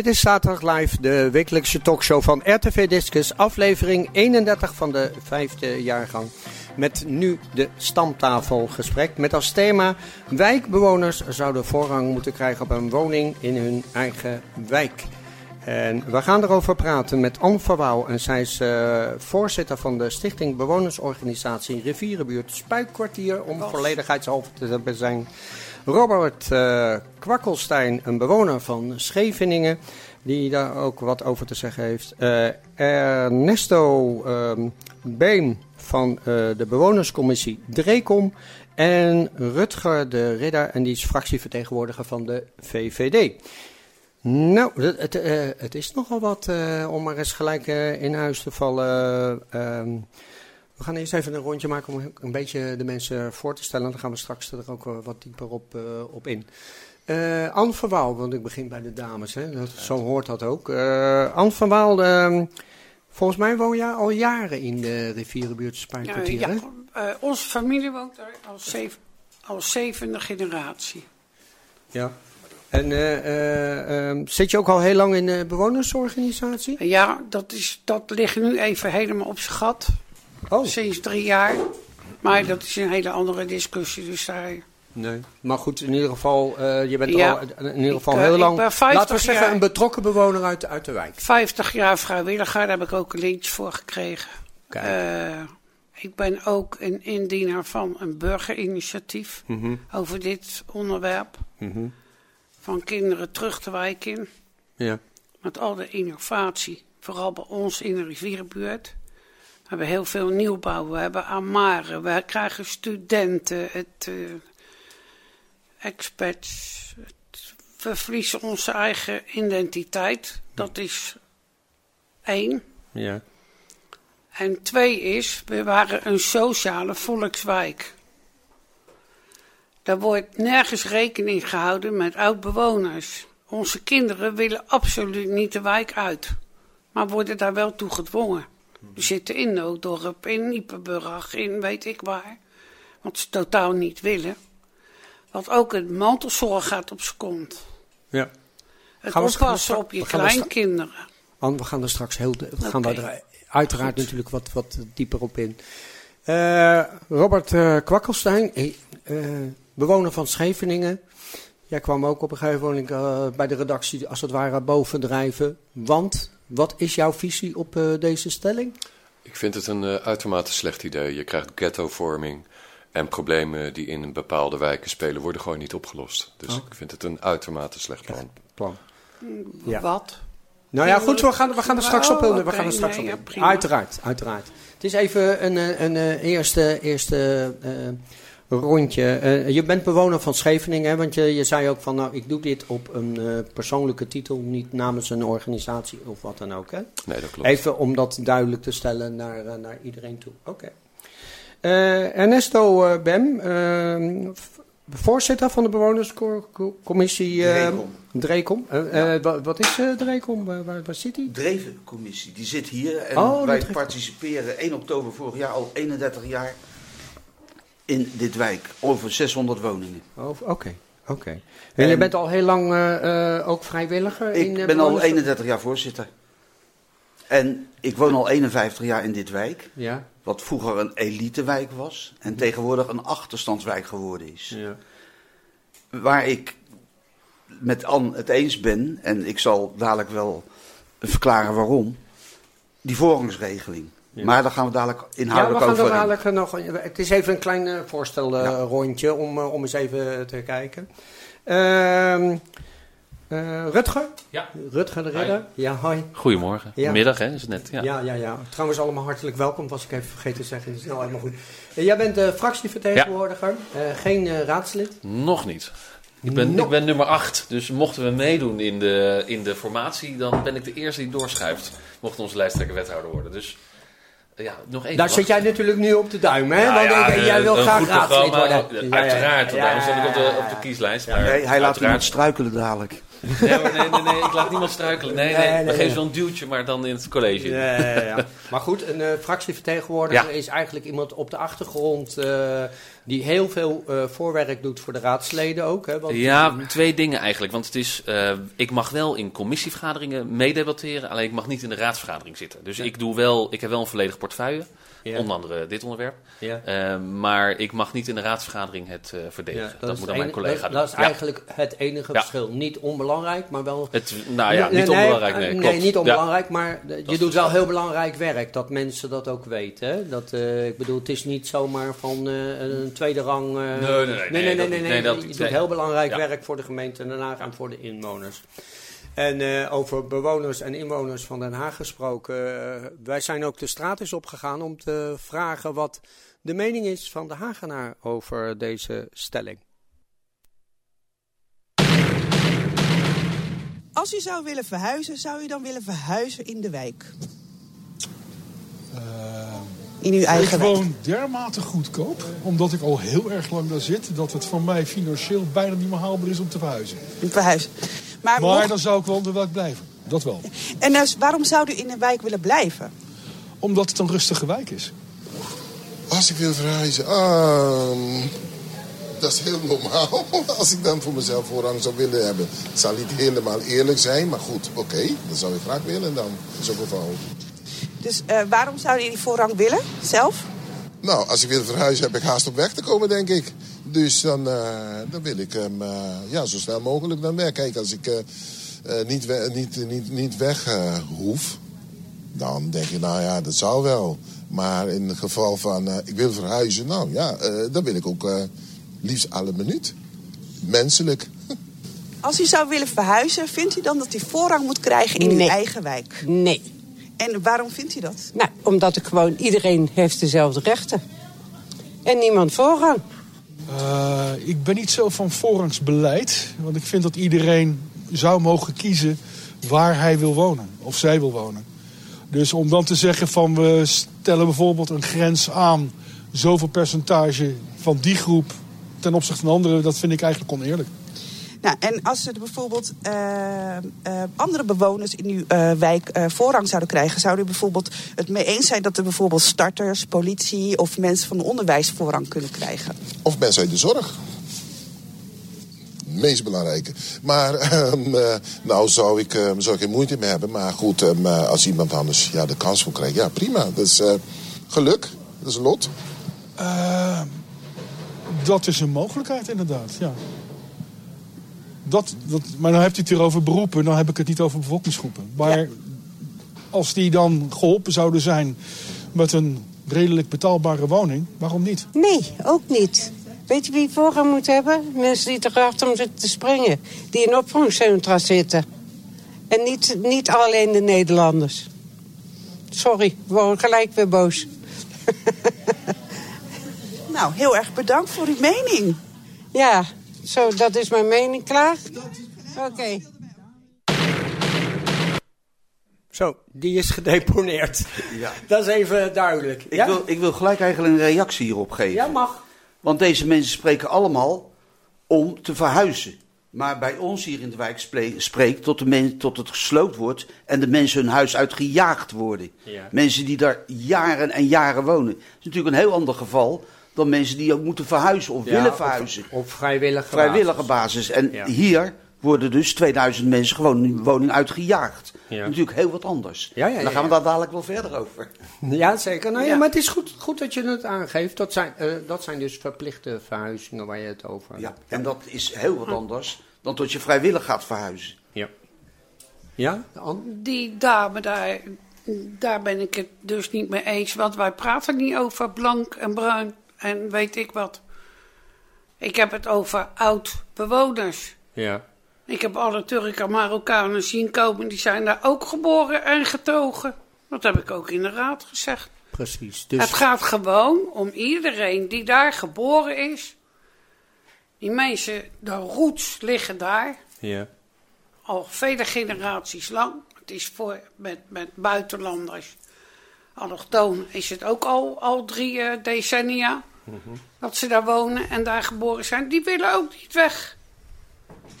Dit is Zaterdag Live, de wekelijkse talkshow van RTV Discus, aflevering 31 van de vijfde jaargang. Met nu de stamtafelgesprek met als thema wijkbewoners zouden voorrang moeten krijgen op een woning in hun eigen wijk. En we gaan erover praten met Anne Verwouw en zij is uh, voorzitter van de Stichting Bewonersorganisatie Rivierenbuurt Spuikkwartier om volledigheidshalve te zijn. Robert uh, Kwakkelstein, een bewoner van Scheveningen, die daar ook wat over te zeggen heeft. Uh, Ernesto uh, Beem van uh, de bewonerscommissie Drekom. En Rutger de Ridder, en die is fractievertegenwoordiger van de VVD. Nou, het, het, is nogal wat om maar eens gelijk in huis te vallen. Ehm, we gaan eerst even een rondje maken om een beetje de mensen voor te stellen. Dan gaan we straks er ook wat dieper op, op in. Anne van Waal, want ik begin bij de dames, hè? Dat, zo hoort dat ook. Anne van Waal, ehm, volgens mij woon jij al jaren in de rivierenbuurt Spuitkwartier, Ja, onze familie woont daar al, zeven, al zevende generatie. Ja, en uh, uh, zit je ook al heel lang in de bewonersorganisatie? Ja, dat, is, dat ligt nu even helemaal op zijn gat. Oh. Sinds drie jaar. Maar dat is een hele andere discussie, dus daar... Nee, maar goed, in ieder geval, uh, je bent Ja. al in ieder geval Ik, heel lang, ben 50 laten we zeggen, jaar- een betrokken bewoner uit, uit de wijk. 50 jaar vrijwilliger, daar heb ik ook een lintje voor gekregen. Kijk. Eh, ik ben ook een indiener van een burgerinitiatief Mhm, over dit onderwerp. mhm. Van kinderen terug de wijk in. Ja, Met al de innovatie, vooral bij ons in de rivierenbuurt. We hebben heel veel nieuwbouw, we hebben Amare, we krijgen studenten, het, eh, experts. Het- we verliezen onze eigen identiteit, dat is één. ja. En twee is, we waren een sociale volkswijk. Daar wordt nergens rekening gehouden met oud-bewoners. Onze kinderen willen absoluut niet de wijk uit, maar worden daar wel toe gedwongen. Die zitten in Nooddorp, in Iepenburg, in weet ik waar. Wat ze totaal niet willen. Want ook het mantelzorg gaat op z'n kont. ja. Het Gaan we oppassen op je we we kleinkinderen. Anne, we gaan er straks heel, we gaan daar uiteraard natuurlijk wat, wat dieper op in. Eh, Robert eh, Kwakkelstein, eh, bewoner van Scheveningen. Jij kwam ook op een gegeven moment bij de redactie als het ware bovendrijven. Want, wat is jouw visie op eh, deze stelling? Ik vind het een eh, uitermate slecht idee. Je krijgt ghettovorming en problemen die in bepaalde wijken spelen worden gewoon niet opgelost. Dus Oh. ik vind het een uitermate slecht plan. Plan. Ja. Wat? Nou ja, goed, we gaan, we gaan er straks op in. We Oh, gaan er straks op. Uiteraard, uiteraard. Het is even een, eh, een, eh, eerste, eerste eh, rondje. Eh, je bent bewoner van Scheveningen, hè, want je, je zei ook van, nou, ik doe dit op een eh, persoonlijke titel, niet namens een organisatie of wat dan ook. Hè? Nee, dat klopt. Even om dat duidelijk te stellen naar, eh, naar iedereen toe. Oké. Eh, Ernesto eh, Bem, eh, v- voorzitter van de bewonerscommissie eh, Drekom. Drekom. Eh, eh, wa- wat is eh, Drekom? Waar, waar, waar zit die? Drevencommissie, die zit hier. En Oh, wij Dreven- participeren 1 oktober vorig jaar al 31 jaar in dit wijk. Over 600 woningen. Oh, Oké, oké. En je En- bent al heel lang eh, ook vrijwilliger? in, Ik eh, ben al bewoners- 31 jaar voorzitter. En ik woon al 51 jaar in dit wijk. Ja, Wat vroeger een elitewijk was. En tegenwoordig een achterstandswijk geworden is. ja. Waar ik met Anne het eens ben. En ik zal dadelijk wel verklaren waarom. Die voorrangsregeling. Ja. Maar daar gaan we dadelijk Ja, we inhoudelijk gaan er over in. dadelijk eh, nog... Het is even een klein eh, voorstelrondje om, eh, om eens even te kijken. Ehm eh, Rutger? Ja. Rutger de Ridder? Ja, hoi. Goedemorgen. Ja. Middag, hè, is het net. Ja. Ja. ja, ja, Trouwens allemaal hartelijk welkom, was ik even vergeten te zeggen. Dat is nou helemaal goed. Eh, jij bent de fractievertegenwoordiger, eh, geen eh, raadslid. Nog niet. Ik ben, ik ben nummer 8, dus mochten we meedoen in de, in de formatie, dan ben ik de eerste die doorschuift. Mocht onze lijsttrekker wethouder worden. Dus eh, ja, nog even. Daar zit jij natuurlijk nu op de duim, hè? Ja, Want ja, ik- eh, jij wil graag raadslid worden. eh, Ja, ja, Uiteraard, ja, daarom stond ik op de, ja, op de kieslijst. Nee, maar hij laat iemand uiteraard- struikelen dadelijk. Nee, nee, nee, nee, ik laat niemand struikelen. Nee, nee, Nee, we geven een duwtje, maar dan in het college. Ja, ja, ja. Maar goed, een eh, fractievertegenwoordiger Ja. is eigenlijk iemand op de achtergrond eh, die heel veel eh, voorwerk doet voor de raadsleden ook. Hè? Want, Ja, twee dingen eigenlijk. Want het is, ik mag wel in commissievergaderingen meedebatteren, alleen ik mag niet in de raadsvergadering zitten. Dus ik, doe wel, ik heb wel een volledige portefeuille, Ja. onder andere dit onderwerp. Ja. Eh, maar ik mag niet in de raadsvergadering het eh, verdedigen. Ja, dat moet aan mijn collega dat, doen. dat is eigenlijk het enige verschil. Niet onbelangrijk, maar wel... Het, nou ja, Nee, niet nee, onbelangrijk, nee. klopt. Nee, niet onbelangrijk, maar je doet wel heel belangrijk werk. Dat mensen dat ook weten. Hè? Dat, eh, ik bedoel, het is niet zomaar van eh, een tweede rang... nee, nee, nee, nee, nee, nee, je doet heel belangrijk werk voor de gemeente Den Haag en voor de inwoners. En eh, over bewoners en inwoners van Den Haag gesproken. eh, wij zijn ook de straat eens opgegaan om te vragen wat de mening is van de Hagenaar over deze stelling. Als u zou willen verhuizen, zou u dan willen verhuizen in de wijk? In uw Ik eigen wijk? woon dermate goedkoop, omdat ik al heel erg lang daar zit, dat het voor mij financieel bijna niet meer haalbaar is om te verhuizen. Verhuizen. Maar, Maar mocht- dan zou ik wel in de wijk blijven. Dat wel. En dus, waarom zou u in de wijk willen blijven? Omdat het een rustige wijk is. Als ik wil verhuizen, ehm, dat is heel normaal. Als ik dan voor mezelf voorrang zou willen hebben. Het zal niet helemaal eerlijk zijn, maar goed, oké. dat zou ik graag willen dan, in zo'n geval. Dus eh, waarom zou u die voorrang willen, zelf? Nou, als ik wil verhuizen heb ik haast op weg te komen, denk ik. Dus dan, eh, dan wil ik hem eh, ja, zo snel mogelijk dan weg. Kijk, als ik eh, eh, niet, we- niet, niet, niet weg eh, hoef, dan denk ik, nou ja, dat zou wel. Maar in het geval van eh, ik wil verhuizen, nou ja, eh, dan wil ik ook eh, liefst alle minuut. Menselijk. Als u zou willen verhuizen, vindt u dan dat u voorrang moet krijgen in uw eigen wijk? Nee. En waarom vindt u dat? Nou, omdat ik gewoon iedereen heeft dezelfde rechten. En niemand voorrang. Eh, ik ben niet zo van voorrangsbeleid, want ik vind dat iedereen zou mogen kiezen waar hij wil wonen of zij wil wonen. Dus om dan te zeggen van we stellen bijvoorbeeld een grens aan zoveel percentage van die groep ten opzichte van de andere, dat vind ik eigenlijk oneerlijk. Nou, en als er bijvoorbeeld eh, eh, andere bewoners in uw eh, wijk eh, voorrang zouden krijgen, zou u bijvoorbeeld het mee eens zijn dat er bijvoorbeeld starters, politie of mensen van het onderwijs voorrang kunnen krijgen? Of mensen uit de zorg. Het meest belangrijke. Maar ehm, eh, nou zou ik, ehm, zou ik geen moeite mee hebben. Maar goed, ehm, eh, als iemand anders ja, de kans voor krijgt, ja prima. Dat is eh, geluk, dat is lot. Dat is een mogelijkheid inderdaad, ja. Dat, dat, maar dan hebt u het hier over beroepen, dan heb ik het niet over bevolkingsgroepen. Maar als die dan geholpen zouden zijn met een redelijk betaalbare woning, waarom niet? Nee, ook niet. Weet je wie voorrang moet hebben? Mensen die te hard om te springen. Die in opvangcentra zitten. En niet, niet alleen de Nederlanders. Sorry, we worden gelijk weer boos. Nou, heel erg bedankt voor uw mening. Ja, zo, dat is mijn mening. Klaar? Oké. Zo, die is gedeponeerd. Ja. Dat is even duidelijk. Ik, ja? wil, ik wil gelijk eigenlijk een reactie hierop geven. ja, mag. Want deze mensen spreken allemaal om te verhuizen. Maar bij ons hier in de wijk spreekt tot, de men, tot het gesloopt wordt en de mensen hun huis uitgejaagd worden. Ja. Mensen die daar jaren en jaren wonen. Dat is natuurlijk een heel ander geval dan mensen die ook moeten verhuizen of Ja, willen verhuizen. Op, vrijwillige Vrijwillige basis. basis. En Ja. hier worden dus 2000 mensen gewoon hun woning uitgejaagd. Ja. Natuurlijk heel wat anders. Ja, ja, ja, Dan gaan we ja. daar dadelijk wel verder over. Ja, zeker. Nou ja, Ja. maar het is goed, goed dat je het aangeeft. Dat zijn, eh, dat zijn dus verplichte verhuizingen waar je het over hebt. Ja, en dat is heel wat anders dan dat je vrijwillig gaat verhuizen. Ja. Ja? Die dame daar, daar ben ik het dus niet mee eens. Want wij praten niet over blank en bruin en weet ik wat. Ik heb het over oud-bewoners. Ja. Ik heb alle Turken en Marokkanen zien komen. Die zijn daar ook geboren en getogen. Dat heb ik ook in de raad gezegd. Precies. Dus, Het gaat gewoon om iedereen die daar geboren is. Die mensen, de roots liggen daar. ja. al vele generaties lang. Het is voor, met, met buitenlanders, allochtoon, is het ook al, al drie eh, decennia dat ze daar wonen en daar geboren zijn. Die willen ook niet weg.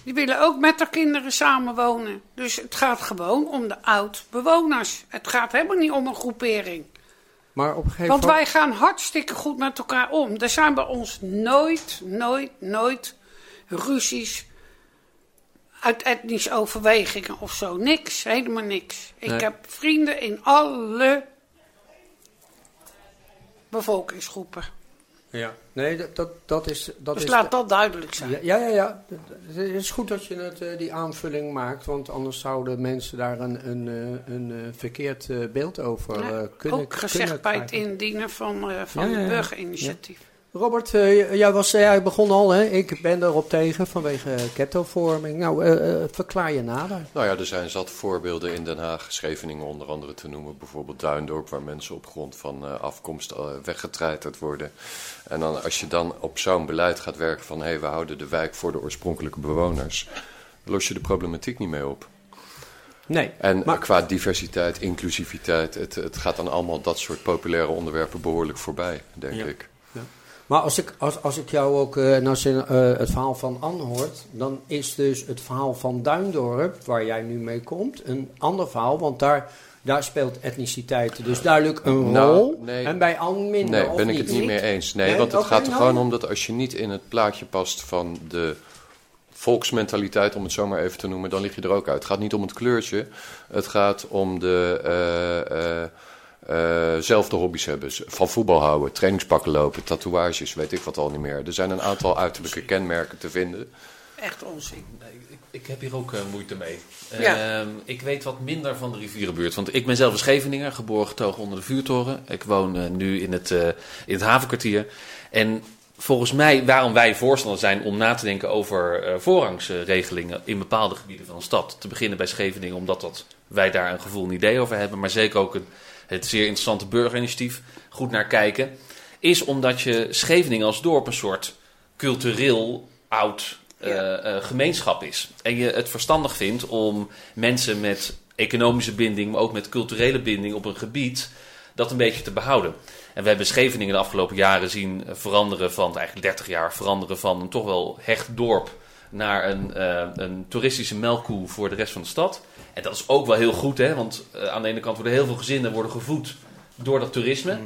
Die willen ook met haar kinderen samenwonen. Dus het gaat gewoon om de oud-bewoners. Het gaat helemaal niet om een groepering. Maar op een gegeven Want wij gaan hartstikke goed met elkaar om. Er zijn bij ons nooit, nooit, nooit ruzies uit etnische overwegingen of zo. Niks, helemaal niks. Ik Nee. heb vrienden in alle bevolkingsgroepen. Ja. Nee, dat, dat, dat is... Dat Dus is laat dat duidelijk zijn. Ja, ja, ja. ja. Het is goed dat je het, eh, die aanvulling maakt, want anders zouden mensen daar een, een, eh, een, eh, verkeerd beeld over Ja, eh, kunnen ook gezegd kunnen bij het krijgen. indienen van, van Ja, burgerinitiatief. Robert, eh, jij, was, jij begon al, hè? ik ben erop tegen vanwege ghettovorming. Nou, eh, eh, verklaar je nader. Nou ja, er zijn zat voorbeelden in Den Haag, Scheveningen onder andere te noemen. Bijvoorbeeld Duindorp, waar mensen op grond van eh, afkomst eh, weggetreiterd worden. En dan, als je dan op zo'n beleid gaat werken van... hé, hey, we houden de wijk voor de oorspronkelijke bewoners... los je de problematiek niet mee op. Nee, En maar- qua diversiteit, inclusiviteit, het, het gaat dan allemaal dat soort populaire onderwerpen behoorlijk voorbij, denk Ja. ik. Maar als ik, als, als ik jou ook eh, het verhaal van Anne hoort, dan is dus het verhaal van Duindorp, waar jij nu mee komt, een ander verhaal. Want daar, daar speelt etniciteit dus duidelijk een Nou, rol. nee. En bij Anne minder. Nee, ben ik het niet meer eens. Nee, Nee? want het gaat er nou. gewoon om dat als je niet in het plaatje past van de volksmentaliteit, om het zo maar even te noemen, dan lig je er ook uit. Het gaat niet om het kleurtje, het gaat om de eh, eh, zelfde hobby's hebben. Van voetbal houden, trainingspakken lopen, tatoeages, weet ik wat al niet meer. Er zijn een aantal uiterlijke kenmerken te vinden. Echt onzin. Nee, ik, ik heb hier ook eh, moeite mee. Ja. Ehm, ik weet wat minder van de rivierenbuurt. Want ik ben zelf een Scheveninger, geboren getogen onder de vuurtoren. Ik woon eh, nu in het, eh, in het havenkwartier. En volgens mij, waarom wij voorstander zijn om na te denken over eh, voorrangsregelingen in bepaalde gebieden van een stad. Te beginnen bij Scheveningen, omdat dat, wij daar een gevoel een idee over hebben. Maar zeker ook een, het zeer interessante burgerinitiatief goed naar kijken. Is omdat je Scheveningen als dorp een soort cultureel oud eh, eh, gemeenschap is. En je het verstandig vindt om mensen met economische binding, maar ook met culturele binding op een gebied, dat een beetje te behouden. En we hebben Scheveningen de afgelopen jaren zien veranderen van, eigenlijk 30 jaar, veranderen van een toch wel hecht dorp naar een, eh, een toeristische melkkoe voor de rest van de stad. En dat is ook wel heel goed, hè? want eh, aan de ene kant worden heel veel gezinnen worden gevoed door dat toerisme.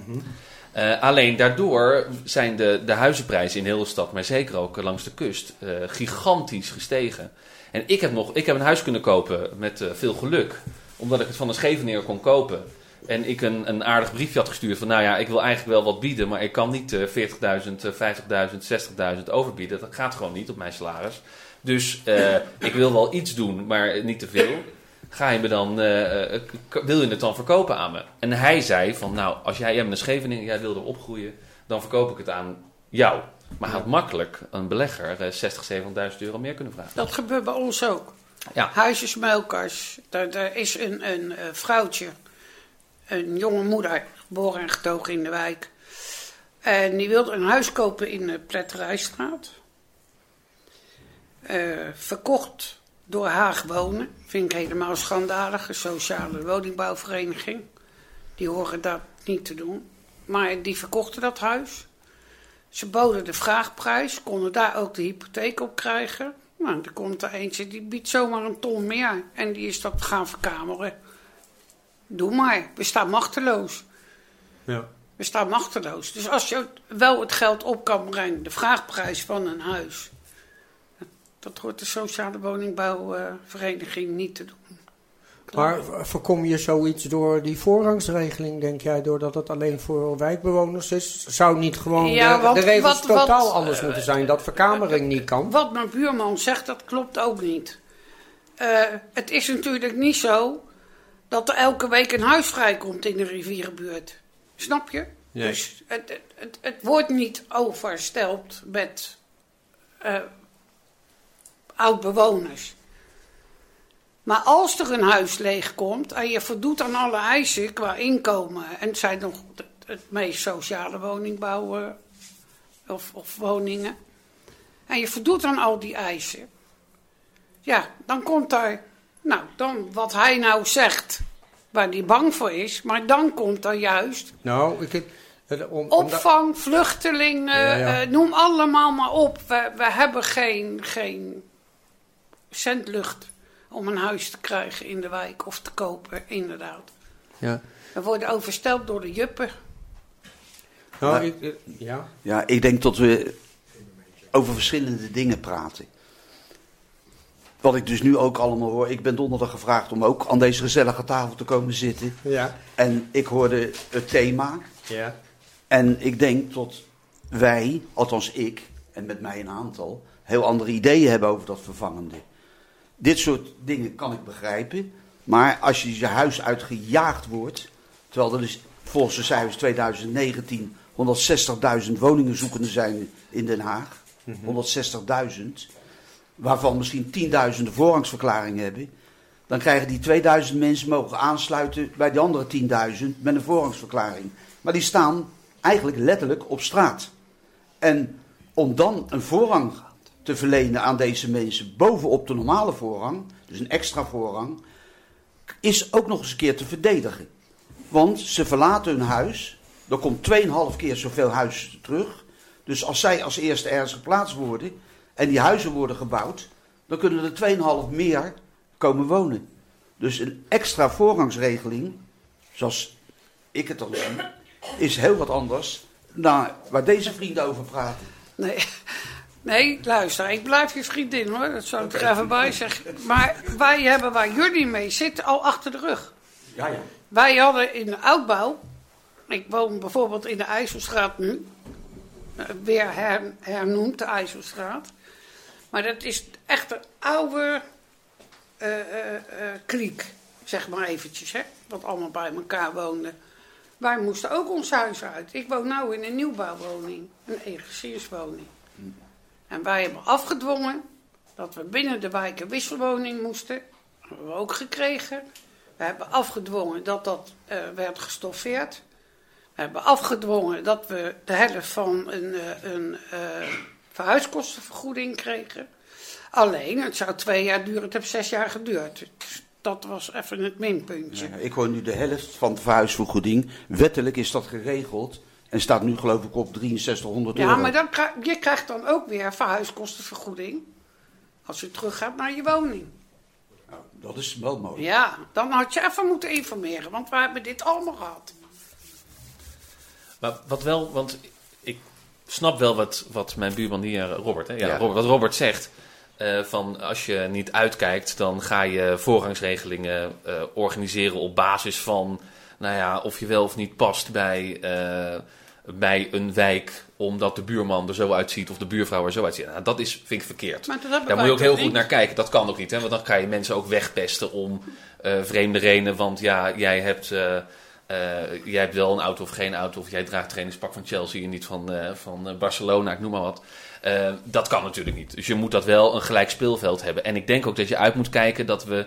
Eh, alleen daardoor zijn de, de huizenprijzen in heel de stad, maar zeker ook langs de kust, eh, gigantisch gestegen. En ik heb, nog, ik heb een huis kunnen kopen met veel geluk, omdat ik het van een Scheveneer kon kopen. En ik een, een aardig briefje had gestuurd van, nou ja, ik wil eigenlijk wel wat bieden, maar ik kan niet eh 40.000, eh, 50.000, 60.000 overbieden. Dat gaat gewoon niet op mijn salaris. Dus ik wil wel iets doen, maar niet te veel. Ga je me dan, eh, eh, wil je het dan verkopen aan me? En hij zei van, nou, als jij, jij bent een Scheveningen, jij wil er opgroeien, dan verkoop ik het aan jou. Maar hij had makkelijk een belegger eh, 60, 70.000 euro meer kunnen vragen. Dat gebeurt bij ons ook. Ja. Huisjesmelkers. Daar, daar is een, een eh, vrouwtje, een jonge moeder, geboren en getogen in de wijk. En die wilde een huis kopen in de Pletterijstraat. Verkocht door Haag Wonen. Vind ik helemaal schandalig. Een sociale woningbouwvereniging. Die horen dat niet te doen. Maar die verkochten dat huis. Ze boden de vraagprijs, konden daar ook de hypotheek op krijgen. Nou, er komt er eentje, die biedt zomaar een ton meer. En die is dat gaan verkameren. Doe maar, we staan machteloos. Ja. We staan machteloos. Dus als je wel het geld op kan brengen, de vraagprijs van een huis. Dat hoort de sociale woningbouwvereniging niet te doen. Maar voorkom je zoiets door die voorrangsregeling, denk jij, doordat het alleen voor wijkbewoners is? Zou niet gewoon Ja, de, regels wat- wat- totaal anders moeten zijn, dat verkamering niet kan? Wat mijn buurman zegt, dat klopt ook niet. Eh, het is natuurlijk niet zo dat er elke week een huis vrijkomt in de rivierenbuurt. Snap je? Nee. Dus het, het, het, het wordt niet oversteld met eh oud-bewoners. Maar als er een huis leegkomt en je voldoet aan alle eisen qua inkomen... en het zijn nog het, meest sociale woningbouw eh, of, of woningen... en je voldoet aan al die eisen... ja, dan komt daar... nou, dan wat hij nou zegt, waar hij bang voor is... maar dan komt er juist Nou, ik heb... Om, opvang, vluchtelingen, Ja, ja. eh, noem allemaal maar op. We, we hebben geen, geen cent lucht om een huis te krijgen in de wijk of te kopen, inderdaad. Ja. We worden oversteld door de juppen. Nou, Ja. ik, eh, ja. Ja, ik denk dat we over verschillende dingen praten. Wat ik dus nu ook allemaal hoor. Ik ben donderdag gevraagd om ook aan deze gezellige tafel te komen zitten. Ja. En ik hoorde het thema. Ja. En ik denk dat wij, althans ik, en met mij een aantal, heel andere ideeën hebben over dat vervangende. Dit soort dingen kan ik begrijpen. Maar als je je huis uitgejaagd wordt, terwijl er dus volgens de cijfers 2019 160.000 woningen zoekende zijn in Den Haag. 160.000. Waarvan misschien 10.000 de voorrangsverklaring hebben. Dan krijgen die 2000 mensen mogen aansluiten bij die andere 10.000 met een voorrangsverklaring. Maar die staan eigenlijk letterlijk op straat. En om dan een voorrang te verlenen aan deze mensen bovenop de normale voorrang, dus een extra voorrang, is ook nog eens een keer te verdedigen. Want ze verlaten hun huis, er komt 2,5 keer zoveel huizen terug. Dus als zij als eerste ergens geplaatst worden en die huizen worden gebouwd, dan kunnen er 2,5 meer komen wonen. Dus een extra voorrangsregeling, zoals ik het dan zie, is heel wat anders dan waar deze vrienden over praten. Nee, nee, luister, ik blijf je vriendin hoor, dat zou ik er even bij zeggen. Maar wij hebben waar jullie mee zitten al achter de rug. Ja, ja. Wij hadden in de oudbouw, ik woon bijvoorbeeld in de IJsselstraat nu, eh, weer her, hernoemd de IJsselstraat. Maar dat is echt een oude eh, kliek, zeg maar eventjes, hè, wat allemaal bij elkaar woonden. Wij moesten ook ons huis uit. Ik woon nu in een nieuwbouwwoning, een egeciërswoning. En wij hebben afgedwongen dat we binnen de wijk een wisselwoning moesten. Dat hebben we ook gekregen. We hebben afgedwongen dat dat eh, werd gestoffeerd. We hebben afgedwongen dat we de helft van een, eh, een eh, verhuiskostenvergoeding kregen. Alleen, het zou twee jaar duren, het heeft zes jaar geduurd. Dus dat was even het minpuntje. Ja, ik hoor nu de helft van de verhuisvergoeding. Wettelijk is dat geregeld en staat nu geloof ik op 6300 euro. Ja, maar dan krijg, je krijgt dan ook weer verhuiskostenvergoeding. Als je teruggaat naar je woning. Nou, dat is wel mooi. Ja, dan had je even moeten informeren, want we hebben dit allemaal gehad. Maar wat wel, want ik snap wel wat, wat mijn buurman hier, Robert, hè? Ja, Ja. Robert, wat Robert zegt. eh, van als je niet uitkijkt, dan ga je voorrangsregelingen eh, organiseren op basis van, nou ja, of je wel of niet past bij, eh, bij een wijk, omdat de buurman er zo uitziet of de buurvrouw er zo uitziet. Nou, dat is, vind ik verkeerd. Maar dat hebben Daar moet je ook heel goed niet? naar kijken. Dat kan ook niet, hè? want dan ga je mensen ook wegpesten om eh, vreemde redenen. Want ja, jij hebt, eh, eh, jij hebt wel een auto of geen auto, of jij draagt trainingspak van Chelsea en niet van, van Barcelona, ik noem maar wat. Dat kan natuurlijk niet. Dus je moet dat wel een gelijk speelveld hebben. En ik denk ook dat je uit moet kijken dat we.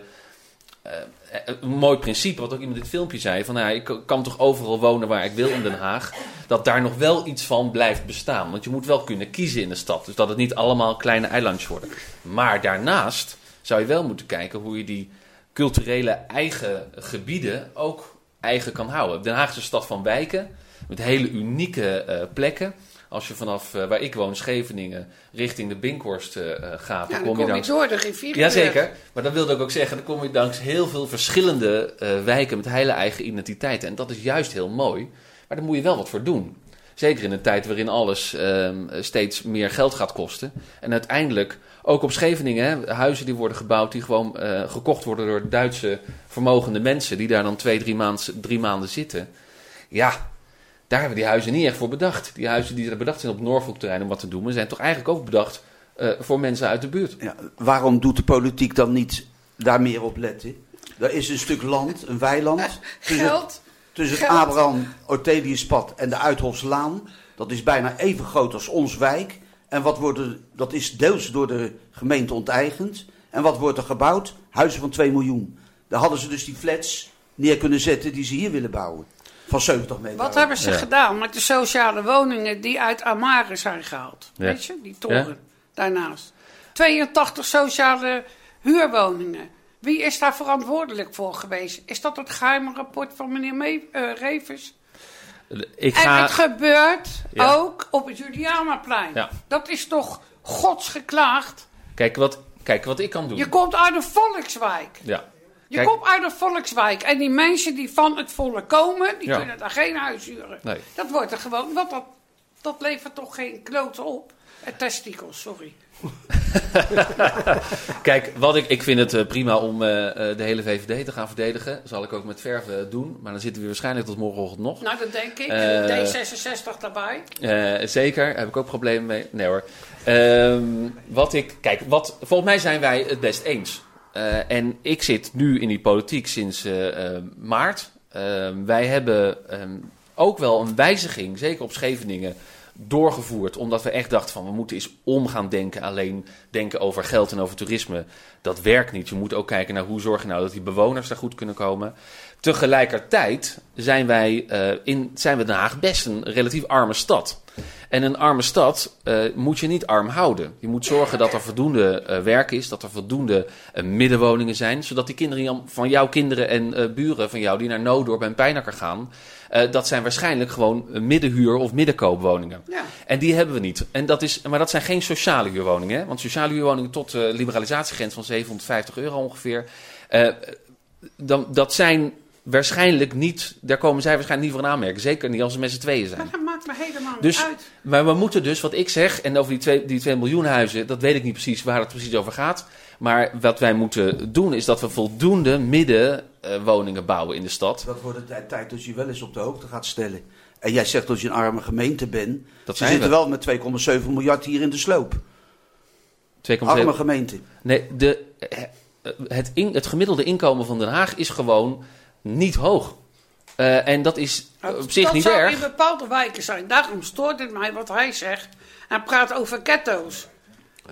Eh, een mooi principe, wat ook iemand in het filmpje zei: van nou, ja, ik kan toch overal wonen waar ik wil in Den Haag. Dat daar nog wel iets van blijft bestaan. Want je moet wel kunnen kiezen in de stad. Dus dat het niet allemaal kleine eilandjes worden. Maar daarnaast zou je wel moeten kijken hoe je die culturele eigen gebieden ook eigen kan houden. Den Haag is een stad van wijken met hele unieke eh, plekken. Als je vanaf eh, waar ik woon, Scheveningen, richting de Binkhorst eh, eh, gaat, Ja, dan dan kom je kom je langs door de rivier. Jazeker, maar dat wilde ik ook zeggen. Dan kom je langs heel veel verschillende wijken met hele eigen identiteiten. En dat is juist heel mooi. Maar daar moet je wel wat voor doen. Zeker in een tijd waarin alles ehm, steeds meer geld gaat kosten. En uiteindelijk, ook op Scheveningen, hè, huizen die worden gebouwd, die gewoon gekocht worden door Duitse vermogende mensen. Die daar dan twee, drie, drie maanden zitten. Ja, daar hebben die huizen niet echt voor bedacht. Die huizen die er bedacht zijn op Norfolk terrein om wat te doen, maar zijn toch eigenlijk ook bedacht eh, voor mensen uit de buurt. Ja, waarom doet de politiek dan niet daar meer op letten? Er is een stuk land, een weiland, tussen, Geld. tussen het. Abraham Orteliuspad en de Uithofslaan. Dat is bijna even groot als ons wijk. En wat wordt er, dat is deels door de gemeente onteigend. En wat wordt er gebouwd? Huizen van 2 miljoen. Daar hadden ze dus die flats neer kunnen zetten die ze hier willen bouwen. Van 70 meter. Wat hebben ze Ja. gedaan met de sociale woningen die uit Amare zijn gehaald? Ja. Weet je, die toren daarnaast. 82 sociale huurwoningen. Wie is daar verantwoordelijk voor geweest? Is dat het geheime rapport van meneer Me eh, Revers? Ik En ga, het gebeurt Ja. ook op het Julianaplein. Ja. Dat is toch gods geklaagd? Kijk, wat, Kijk, wat ik kan doen. Je komt uit een volkswijk. Ja. Je Kijk, komt uit een volkswijk. En die mensen die van het volk komen, die Ja. kunnen daar geen huis huren. Nee. Dat wordt er gewoon, want dat, dat levert toch geen kloten op. Eh, testikels, sorry. Kijk, wat ik, ik vind het eh, prima om eh, de hele VVD te gaan verdedigen. zal ik ook met verf eh, doen. Maar dan zitten we waarschijnlijk tot morgenochtend nog. Nou, dat denk ik. En D66 daarbij. Zeker, daar heb ik ook problemen mee. Nee hoor. Ehm, wat ik, kijk, wat, volgens mij zijn wij het best eens. Eh, en ik zit nu in die politiek sinds eh, eh, maart. Ehm, wij hebben ehm, ook wel een wijziging, zeker op Scheveningen, doorgevoerd. Omdat we echt dachten van we moeten eens om gaan denken. Alleen denken over geld en over toerisme. Dat werkt niet. Je moet ook kijken naar hoe zorg je nou dat die bewoners daar goed kunnen komen. Tegelijkertijd zijn wij eh, in zijn we Den Haag best een relatief arme stad. En een arme stad eh, moet je niet arm houden. Je moet zorgen dat er voldoende eh, werk is, dat er voldoende middenwoningen zijn, zodat die kinderen van jouw kinderen en buren van jou die naar Noodorp en Pijnakker gaan, dat zijn waarschijnlijk gewoon middenhuur of middenkoopwoningen. Ja. En die hebben we niet. En dat is, maar dat zijn geen sociale huurwoningen. Hè? Want sociale huurwoningen tot de liberalisatiegrens van 750 euro ongeveer. dan, dat zijn waarschijnlijk niet, daar komen zij waarschijnlijk niet voor in aanmerking. Zeker niet als ze met z'n tweeën zijn. Maar dat maakt me helemaal Dus, niet uit. maar we moeten dus, wat ik zeg, en over die 2 die twee miljoen huizen, dat weet ik niet precies waar het precies over gaat. Maar wat wij moeten doen, is dat we voldoende middenwoningen bouwen in de stad. Dat wordt het tijd- dat je wel eens op de hoogte gaat stellen. En jij zegt dat je een arme gemeente bent. Dat Ze zijn zitten we. wel met 2,7 miljard hier in de sloop. 2,7 Arme gemeente. Nee, de, het, in, het gemiddelde inkomen van Den Haag is gewoon niet hoog. Eh, en dat is op zich dat niet zou erg. in bepaalde wijken zijn. Daarom stoort het mij wat hij zegt. Hij praat over ghetto's.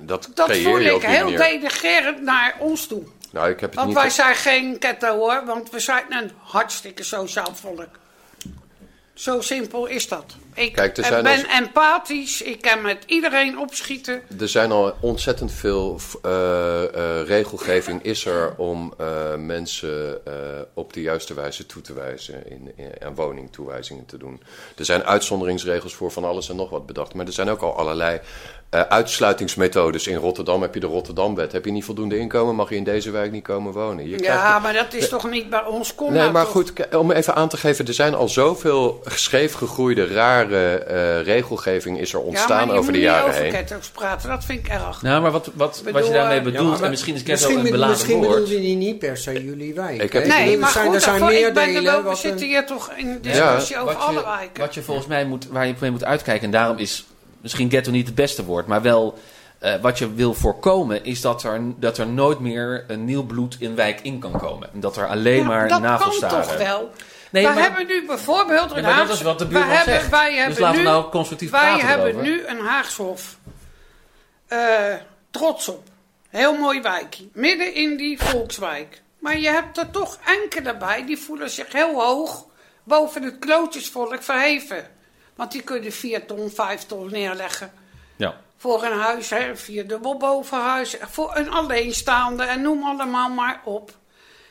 Dat, Dat voel ik heel manier. naar ons toe. Nou, ik heb het Want niet... wij zijn geen ghetto hoor, want we zijn een hartstikke sociaal volk. Zo simpel is dat. Ik Kijk, er eh, zijn ben als- empathisch, ik kan met iedereen opschieten. Er zijn al ontzettend veel eh, eh, regelgeving is er om mensen op de juiste wijze toe te wijzen in, in, aan woningtoewijzingen te doen. Er zijn uitzonderingsregels voor van alles en nog wat bedacht, maar er zijn ook al allerlei uitsluitingsmethodes. In Rotterdam heb je de Rotterdamwet. Heb je niet voldoende inkomen, mag je in deze wijk niet komen wonen. Je Ja, maar dat is toch niet bij ons kom Nee, nou maar toch. goed, om even aan te geven, er zijn al zoveel scheef gegroeide, rare eh, regelgeving is er ja, ontstaan maar je over de moet jaren niet over heen. ghetto's praten, dat vind ik erg. Nou, maar wat, wat, bedoel, wat je daarmee eh, bedoelt, Ja, maar en misschien is ghetto misschien, een be- beladen misschien woord. bedoelde hij niet per se jullie wijk. Ik heb- Nee, maar er zijn, goed, er zijn er we wat zitten hier toch in een discussie over wat, alle je, wijken. wat je volgens mij moet, waar je mee moet uitkijken, en daarom is misschien ghetto niet het beste woord, maar wel eh, wat je wil voorkomen, is dat er, dat er nooit meer een nieuw bloed in wijk in kan komen. En dat er alleen Ja, maar dat navelstaren. kan toch wel? Nee, we maar- hebben nu bijvoorbeeld Ja, een maar dat is wat de wij hebben. Wij Dus hebben laten nu, we nou constructief Wij praten hebben erover. nu een Haagshof. Eh, trots op. Heel mooi wijkje. Midden in die volkswijk. Maar je hebt er toch enkele bij die voelen zich heel hoog boven het klootjesvolk verheven. Want die kunnen 4 ton, 5 ton neerleggen. Ja. Voor een huis, hè, vier dubbel bovenhuis, voor een alleenstaande en noem allemaal maar op.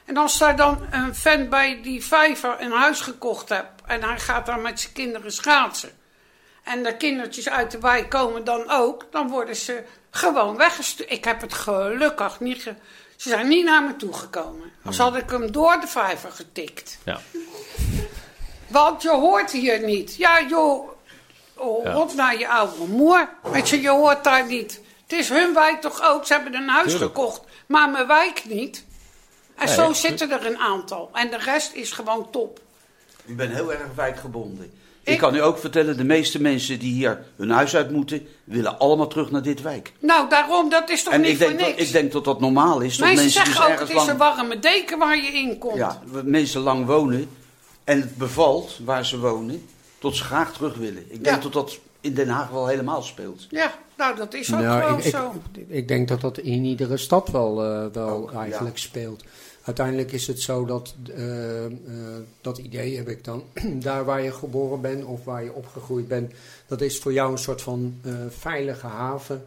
En als daar dan een vent bij die vijver een huis gekocht hebt en hij gaat daar met zijn kinderen schaatsen. En de kindertjes uit de wijk komen dan ook, dan worden ze gewoon weggestuurd. Ik heb het gelukkig niet. Ge ze zijn niet naar me toegekomen. Als had ik hem door de vijver getikt. Ja. Want je hoort hier niet. Ja, joh. Oh, rot naar je oude moer. Weet je, je hoort daar niet. Het is hun wijk toch ook. Ze hebben een huis Tuurlijk. gekocht, maar mijn wijk niet. En zo zitten er een aantal. En de rest is gewoon top. U bent heel erg wijkgebonden. Ik, Ik- kan u ook vertellen, de meeste mensen die hier hun huis uit moeten, willen allemaal terug naar dit wijk. Nou, daarom, dat is toch en niet ik denk, voor dat, niks. ik denk dat dat normaal is. Dat Mensen mensen zeggen dus ook, ergens het is lang, een warme deken waar je in komt. ja, mensen lang wonen en het bevalt waar ze wonen, tot ze graag terug willen. Ik denk Ja. dat dat in Den Haag wel helemaal speelt. Ja, nou, dat is ook Nou, ik, ik, zo. ik denk dat dat in iedere stad wel, eh, wel Ook, ja. eigenlijk speelt. Uiteindelijk is het zo dat, eh, eh, dat idee heb ik dan, daar waar je geboren bent of waar je opgegroeid bent, dat is voor jou een soort van eh, veilige haven.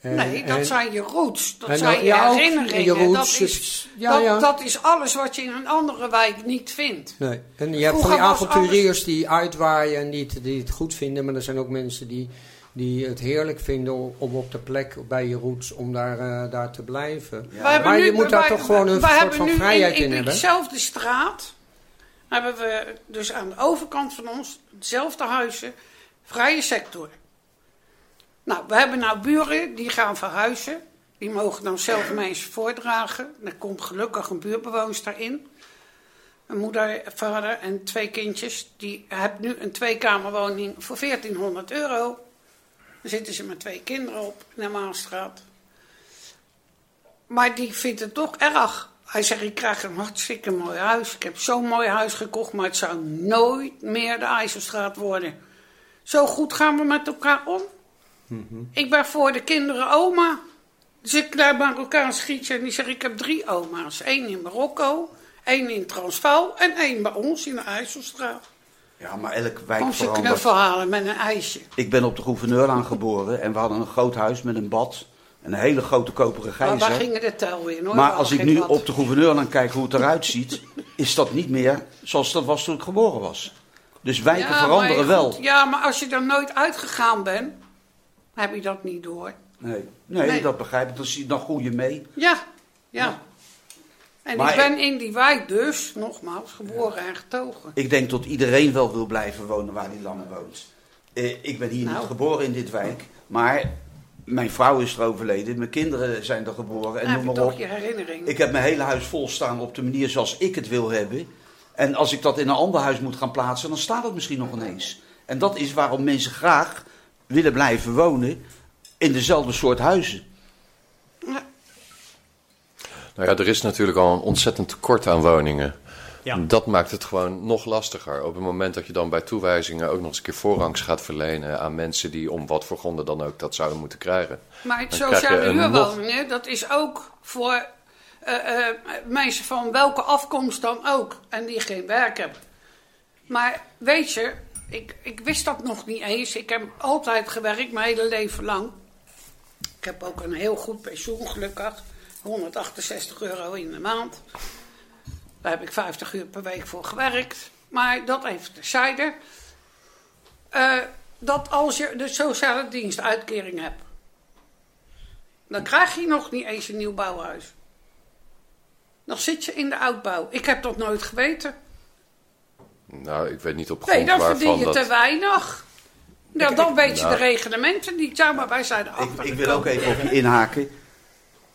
En- nee, dat en- zijn je roots. Dat zijn je ja, herinneringen. je roots, dat, is, het- ja, dat, ja. dat is alles wat je in een andere wijk niet vindt. Nee. En je hebt van die avonturiers die uitwaaien en die het, die het goed vinden. Maar er zijn ook mensen die, die het heerlijk vinden om- op de plek bij je roots, om daar, eh, daar te blijven. Maar je moet daar wij- toch gewoon een soort van vrijheid in, in, in hebben. dezelfde straat hebben we dus aan de overkant van ons dezelfde huizen, vrije sector. Nou, we hebben nou buren die gaan verhuizen. Die mogen dan zelf mensen voordragen. Er komt gelukkig een buurtbewoonster in. Een moeder, vader en twee kindjes. Die hebben nu een tweekamerwoning voor 1400 euro. Daar zitten ze met twee kinderen op de Maasstraat. Maar die vindt het toch erg. Hij zegt, ik krijg een hartstikke mooi huis. Ik heb zo'n mooi huis gekocht, maar het zou nooit meer de IJsselstraat worden. Zo goed gaan we met elkaar om. Ik ben voor de kinderen oma. Dus ik bij elkaar schietje en die zegt, ik heb drie oma's. Eén in Marokko, één in Transvaal en één bij ons in de IJsselstraat. Ja, maar elk wijk Kom ze verandert. knuffel halen met een ijsje. Ik ben op de Gouverneurlaan geboren en we hadden een groot huis met een bad. En een hele grote koperen Maar waar gijzer. gingen de tel in hoor? Maar als ik nu op de Gouverneurlaan kijk hoe het eruit ziet, is dat niet meer zoals dat was toen ik geboren was. Dus wijken Ja, veranderen wel. ja, maar als je er nooit uitgegaan bent, heb je dat niet door. Nee, nee, Nee. dat begrijp ik. Dan, zie, dan groei je mee. Ja, ja. En Maar ik ben in die wijk dus, nogmaals, geboren en getogen. Ik denk dat iedereen wel wil blijven wonen waar hij lang woont. Eh, ik ben hier Nou. niet geboren in dit wijk, maar mijn vrouw is er overleden, mijn kinderen zijn er geboren en heb noem je maar toch op. je herinnering. Ik heb mijn hele huis vol staan op de manier zoals ik het wil hebben. En als ik dat in een ander huis moet gaan plaatsen, dan staat het misschien nog ineens. En dat is waarom mensen graag willen blijven wonen in dezelfde soort huizen. Ja. Nou ja, er is natuurlijk al een ontzettend tekort aan woningen. Ja. Dat maakt het gewoon nog lastiger. Op het moment dat je dan bij toewijzingen ook nog eens een keer voorrangs gaat verlenen aan mensen die om wat voor gronden dan ook dat zouden moeten krijgen. Maar het sociale nog- huurwoningen, dat is ook voor eh, eh, mensen van welke afkomst dan ook. En die geen werk hebben. Maar weet je, ik, ik wist dat nog niet eens. Ik heb altijd gewerkt, mijn hele leven lang. Ik heb ook een heel goed pensioen, gelukkig. 168 euro in de maand. Daar heb ik 50 uur per week voor gewerkt. Maar dat even terzijde. Eh dat als je de sociale dienst uitkering hebt, dan krijg je nog niet eens een nieuw bouwhuis. Dan zit je in de oudbouw. Ik heb dat nooit geweten. Nou, ik weet niet op grond Nee, dan verdien je dat... te weinig. Nou, dan weet je Nou. de reglementen niet. Ja, maar wij zijn Ik, erachter ik wil ook even op je inhaken.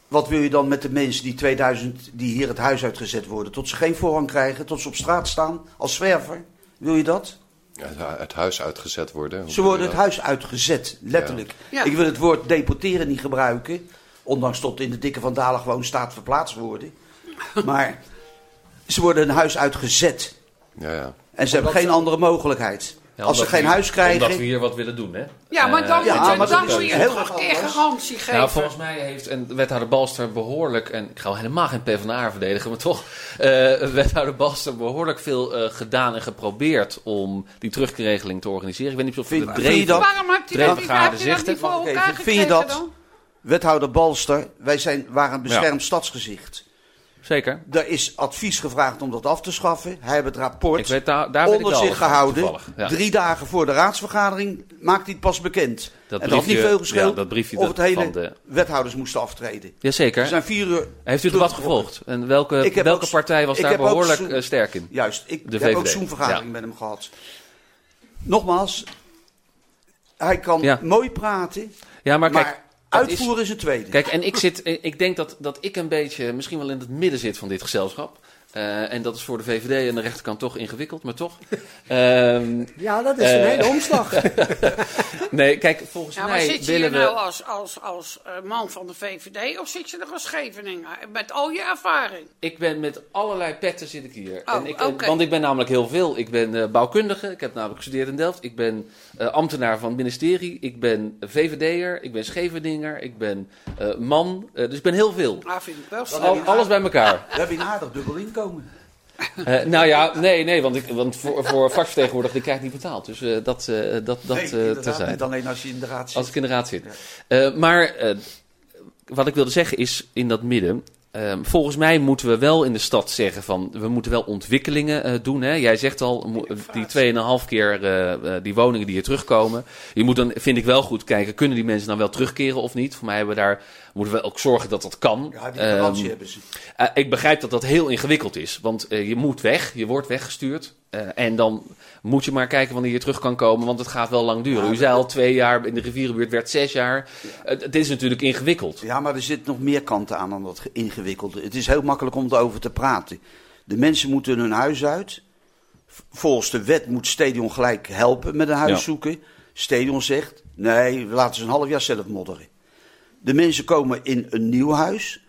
Wat wil je dan met de mensen die 2000 die hier het huis uitgezet worden? Tot ze geen voorrang krijgen, tot ze op straat staan als zwerver? Wil je dat? Ja, het- huis uitgezet worden. Ze worden het dat? huis uitgezet, letterlijk. Ja. Ik wil het woord deporteren niet gebruiken. Ondanks tot in de dikke van Dalen gewoon staat verplaatst worden. Maar ze worden een huis uitgezet. Ja, ja. En ze hebben geen andere mogelijkheid. Ja, Als ze geen we- huis krijgen... Omdat we hier wat willen doen, hè? Ja, maar dan, Eh, ja, moet je, maar dan moet je heel toch een erg keer anders. garantie geven. Nou, volgens mij heeft een wethouder Balster behoorlijk, en ik ga helemaal geen PvdA verdedigen, maar toch, eh wethouder Balster behoorlijk veel eh, gedaan en geprobeerd om die terugkeerregeling te organiseren. Ik weet niet of Vind- de? Waarom heb je dat dat niet voor elkaar? Vind je dat? dan? Wethouder Balster, wij zijn, waren een beschermd stadsgezicht. Zeker. Er is advies gevraagd om dat af te schaffen. Hij heeft het rapport Ik weet, daar, daar onder zich gehouden. Ja. Drie dagen voor de raadsvergadering maakt hij het pas bekend. Dat en dat had niet briefje- veel ja, dat briefje of dat het hele de- wethouders moesten aftreden. Jazeker. Er zijn vier uur Heeft u het debat gevolgd? En welke, welke ook- partij was daar ook behoorlijk eh, sterk in? Juist, ik De heb ook zo'n vergadering ja. met hem gehad. Nogmaals, hij kan mooi praten, Ja, maar maar, kijk, is- uitvoeren is een tweede. Kijk, en ik, zit, ik denk dat, dat ik een beetje misschien wel in het midden zit van dit gezelschap. Eh, en dat is voor de VVD en de rechterkant toch ingewikkeld, maar toch. Ehm, Ja, dat is een Eh, hele omslag. nee, kijk, volgens Ja, maar mij zit je hier nou als, als, als eh, man van de VVD of zit je er als Scheveninger? Met al je ervaring. Ik ben met allerlei petten zit ik hier. Oh, en ik, eh, oké. Want ik ben namelijk heel veel. Ik ben eh, bouwkundige, ik heb namelijk gestudeerd in Delft. Ik ben eh, ambtenaar van het ministerie. Ik ben VVD'er, ik ben Scheveninger, ik ben eh, man. Eh, dus ik ben heel veel. Nou, vind ik wel. Al- alles bij elkaar. We hebben een aardig dubbel inkomen. Eh, nou ja, nee, nee, want, ik, want voor, voor fractievertegenwoordiger die krijgt niet betaald. Dus eh, dat, eh, dat, dat Nee, eh, inderdaad, terzijde. niet alleen als je in de raad zit. Als ik in de raad zit. Eh, maar eh, wat ik wilde zeggen is in dat midden. Eh, volgens mij moeten we wel in de stad zeggen van we moeten wel ontwikkelingen eh, doen. Hè? Jij zegt al die 2,5 keer eh, eh, die woningen die hier terugkomen. Je moet dan, vind ik wel goed kijken, kunnen die mensen dan wel terugkeren of niet? Voor mij hebben we daar, moeten we ook zorgen dat dat kan. Ja, die garantie Ehm, hebben ze. ik begrijp dat dat heel ingewikkeld is. Want je moet weg, je wordt weggestuurd. Eh, en dan moet je maar kijken wanneer je terug kan komen, want het gaat wel lang duren. Ja, U zei al twee jaar, in de rivierenbuurt werd zes jaar. Eh, dit is natuurlijk ingewikkeld. Ja, maar er zit nog meer kanten aan dan dat ge- ingewikkelde. Het is heel makkelijk om erover te praten. De mensen moeten hun huis uit. Volgens de wet moet Stadion gelijk helpen met een huis Ja. zoeken. Stadion zegt, nee, we laten ze een half jaar zelf modderen. De mensen komen in een nieuw huis.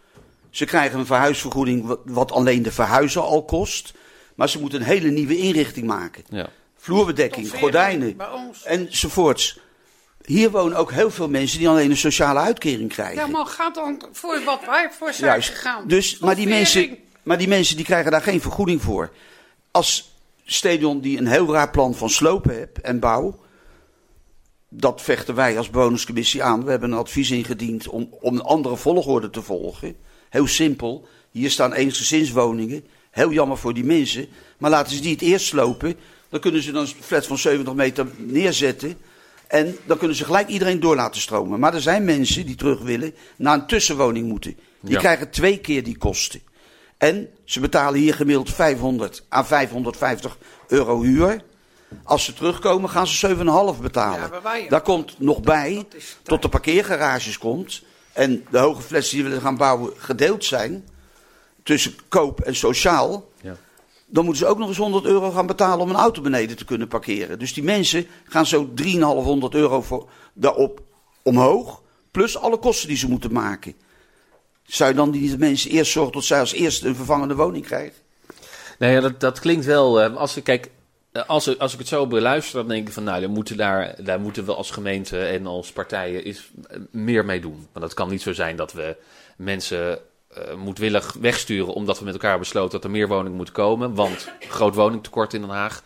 Ze krijgen een verhuisvergoeding wat- alleen de verhuizer al kost. Maar ze moeten een hele nieuwe inrichting maken. Ja. Vloerbedekking, gordijnen Bij ons. enzovoorts. Hier wonen ook heel veel mensen die alleen een sociale uitkering krijgen. Ja, maar gaat dan voor wat wij voor zijn Juist. gegaan. Dus, maar, die mensen, maar die mensen die krijgen daar geen vergoeding voor. Als Stadion die een heel raar plan van slopen hebt en bouw. Dat vechten wij als bewonerscommissie aan. We hebben een advies ingediend om, om een andere volgorde te volgen. Heel simpel. Hier staan eensgezinswoningen. Heel jammer voor die mensen. Maar laten ze die het eerst slopen. Dan kunnen ze dan een flat van 70 meter neerzetten. En dan kunnen ze gelijk iedereen door laten stromen. Maar er zijn mensen die terug willen naar een tussenwoning moeten. Die Ja. krijgen twee keer die kosten. En ze betalen hier gemiddeld 500 à 550 euro huur. Als ze terugkomen gaan ze 7,5 betalen. Ja, wij- Daar komt nog bij, tot de parkeergarages komt. En de hoge flats die we willen gaan bouwen gedeeld zijn. Tussen koop en sociaal. Ja. Dan moeten ze ook nog eens 100 euro gaan betalen om een auto beneden te kunnen parkeren. Dus die mensen gaan zo 3,500 euro voor, daarop omhoog. Plus alle kosten die ze moeten maken. Zou je dan die mensen eerst zorgen tot zij als eerste een vervangende woning krijgen? Nee, ja, dat, dat klinkt wel. eh, als ik kijk, eh, als, als ik het zo beluister, dan denk ik van nou, daar moeten, daar, daar moeten we als gemeente en als partijen is, eh, meer mee doen. Maar dat kan niet zo zijn dat we mensen eh, moedwillig wegsturen omdat we met elkaar besloten dat er meer woningen moet komen. Want groot woningtekort in Den Haag.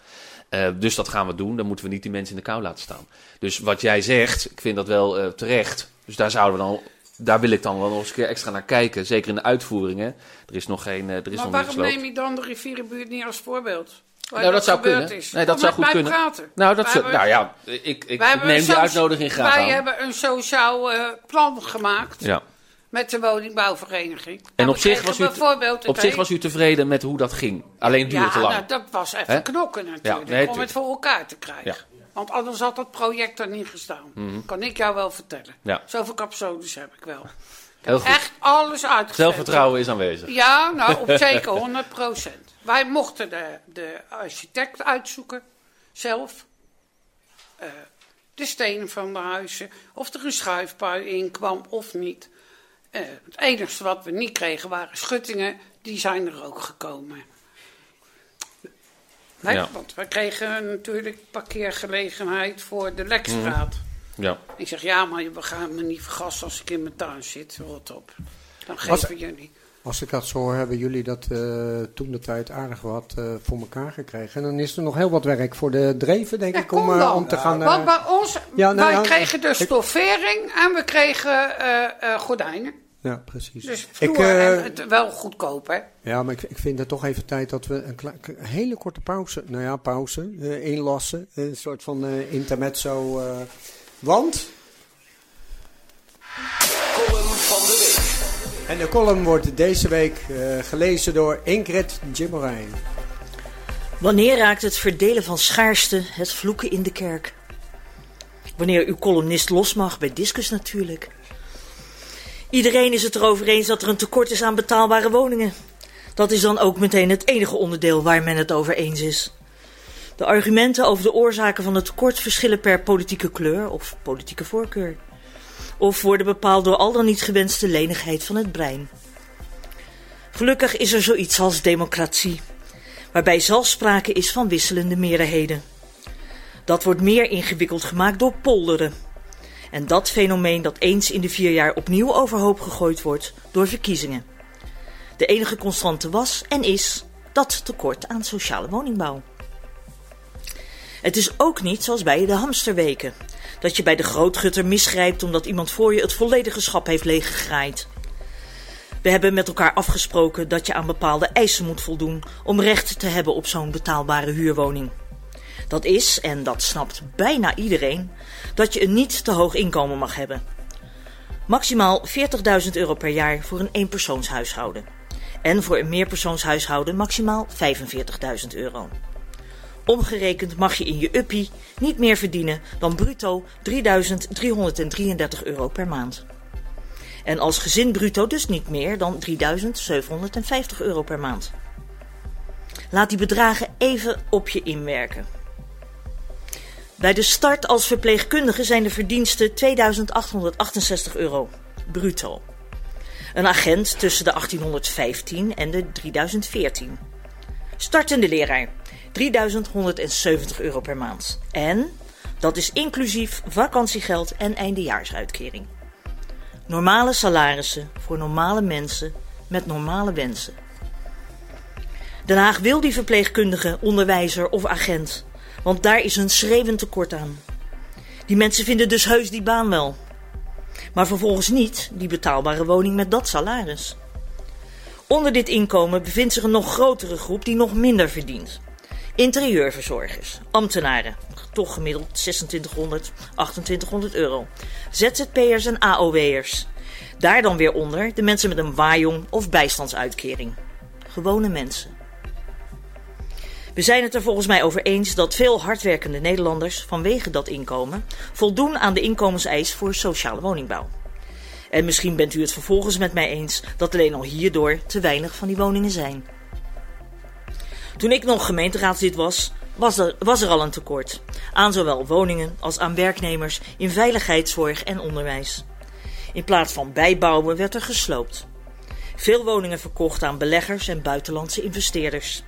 Eh, dus dat gaan we doen. Dan moeten we niet die mensen in de kou laten staan. Dus wat jij zegt, ik vind dat wel eh, terecht. Dus daar zouden we dan. Daar wil ik dan wel nog eens een keer extra naar kijken. Zeker in de uitvoeringen. Er is nog geen. er is Maar nog waarom neem je dan de rivierenbuurt niet als voorbeeld? Nou, dat zou kunnen. Is. Nee, dat Kom zou goed kunnen. Praten. Nou, dat zou, nou ja, ik, ik, neem die uitnodiging graag Wij aan. hebben een sociaal plan gemaakt Ja. Met de woningbouwvereniging. En we op zich, was u, bijvoorbeeld op zich was u tevreden met hoe dat ging. Alleen het duurde ja, te lang. nou, dat was even knokken natuurlijk, nee, om het voor elkaar te krijgen. Want anders had dat project er niet gestaan. Kan ik jou wel vertellen. Zoveel capsules heb ik wel. Echt alles uitgesproken. Zelfvertrouwen is aanwezig. Ja, nou, op zeker 100 procent. Wij mochten de, de architect uitzoeken, zelf. Eh, de stenen van de huizen, of er een schuifpui in kwam of niet. Eh, het enige wat we niet kregen waren schuttingen, die zijn er ook gekomen. Nee, Ja. Want we kregen natuurlijk parkeergelegenheid voor de Lekstraat. Ja. Ik zeg, ja, maar we gaan me niet vergassen als ik in mijn tuin zit. Rot op. Dan Was- geven jullie. Als ik dat zo hoor, hebben jullie dat eh, toen de tijd aardig wat eh, voor elkaar gekregen. En dan is er nog heel wat werk voor de dreven, denk Ja, ik, om, om te gaan... eh, Want bij ons, Ja, nou wij ja, kregen de ik- stoffering en we kregen eh, eh, gordijnen. Ja, precies. Dus vloer ik, eh, en het wel goedkoop, hè? ja, maar ik, ik vind het toch even tijd dat we een, hele korte pauze, nou ja, pauze, eh, inlassen. Een soort van eh intermezzo. eh want... Column van de week. En de column wordt deze week eh, gelezen door Ingrid Jimmerijn. Wanneer raakt het verdelen van schaarste het vloeken in de kerk? Wanneer uw columnist los mag, bij Discus natuurlijk. Iedereen is het erover eens dat er een tekort is aan betaalbare woningen. Dat is dan ook meteen het enige onderdeel waar men het over eens is. De argumenten over de oorzaken van het tekort verschillen per politieke kleur of politieke voorkeur. Of worden bepaald door al dan niet gewenste lenigheid van het brein. Gelukkig is er zoiets als democratie waarbij zelfs sprake is van wisselende meerderheden. Dat wordt meer ingewikkeld gemaakt door polderen. En dat fenomeen dat eens in de vier jaar opnieuw overhoop gegooid wordt door verkiezingen. De enige constante was en is dat tekort aan sociale woningbouw. Het is ook niet zoals bij de hamsterweken. Dat je bij de grootgutter misgrijpt omdat iemand voor je het volledige schap heeft leeggegraaid. We hebben met elkaar afgesproken dat je aan bepaalde eisen moet voldoen om recht te hebben op zo'n betaalbare huurwoning. Dat is, en dat snapt bijna iedereen, dat je een niet te hoog inkomen mag hebben. Maximaal 40.000 euro per jaar voor een eenpersoonshuishouden. En voor een meerpersoonshuishouden maximaal 45.000 euro. Omgerekend mag je in je uppie niet meer verdienen dan bruto 3.333 euro per maand. En als gezin bruto dus niet meer dan 3.750 euro per maand. Laat die bedragen even op je inwerken. Bij de start als verpleegkundige zijn de verdiensten 2868 euro bruto. Een agent tussen de 1815 en de 3014. Startende leraar 3170 euro per maand. En dat is inclusief vakantiegeld en eindejaarsuitkering. Normale salarissen voor normale mensen met normale wensen. Den Haag wil die verpleegkundige, onderwijzer of agent, want daar is een schreeuwend tekort aan. Die mensen vinden dus heus die baan wel. Maar vervolgens niet die betaalbare woning met dat salaris. Onder dit inkomen bevindt zich een nog grotere groep die nog minder verdient. Interieurverzorgers, ambtenaren, toch gemiddeld 2600, 2800 euro. ZZP'ers en AOW'ers. Daar dan weer onder de mensen met een waaijong of bijstandsuitkering. Gewone mensen. We zijn het er volgens mij over eens dat veel hardwerkende Nederlanders vanwege dat inkomen voldoen aan de inkomenseis voor sociale woningbouw. En misschien bent u het vervolgens met mij eens dat alleen al hierdoor te weinig van die woningen zijn. Toen ik nog gemeenteraadslid was, was er, was er al een tekort aan zowel woningen als aan werknemers in veiligheidszorg en onderwijs. In plaats van bijbouwen werd er gesloopt. Veel woningen verkocht aan beleggers en buitenlandse investeerders.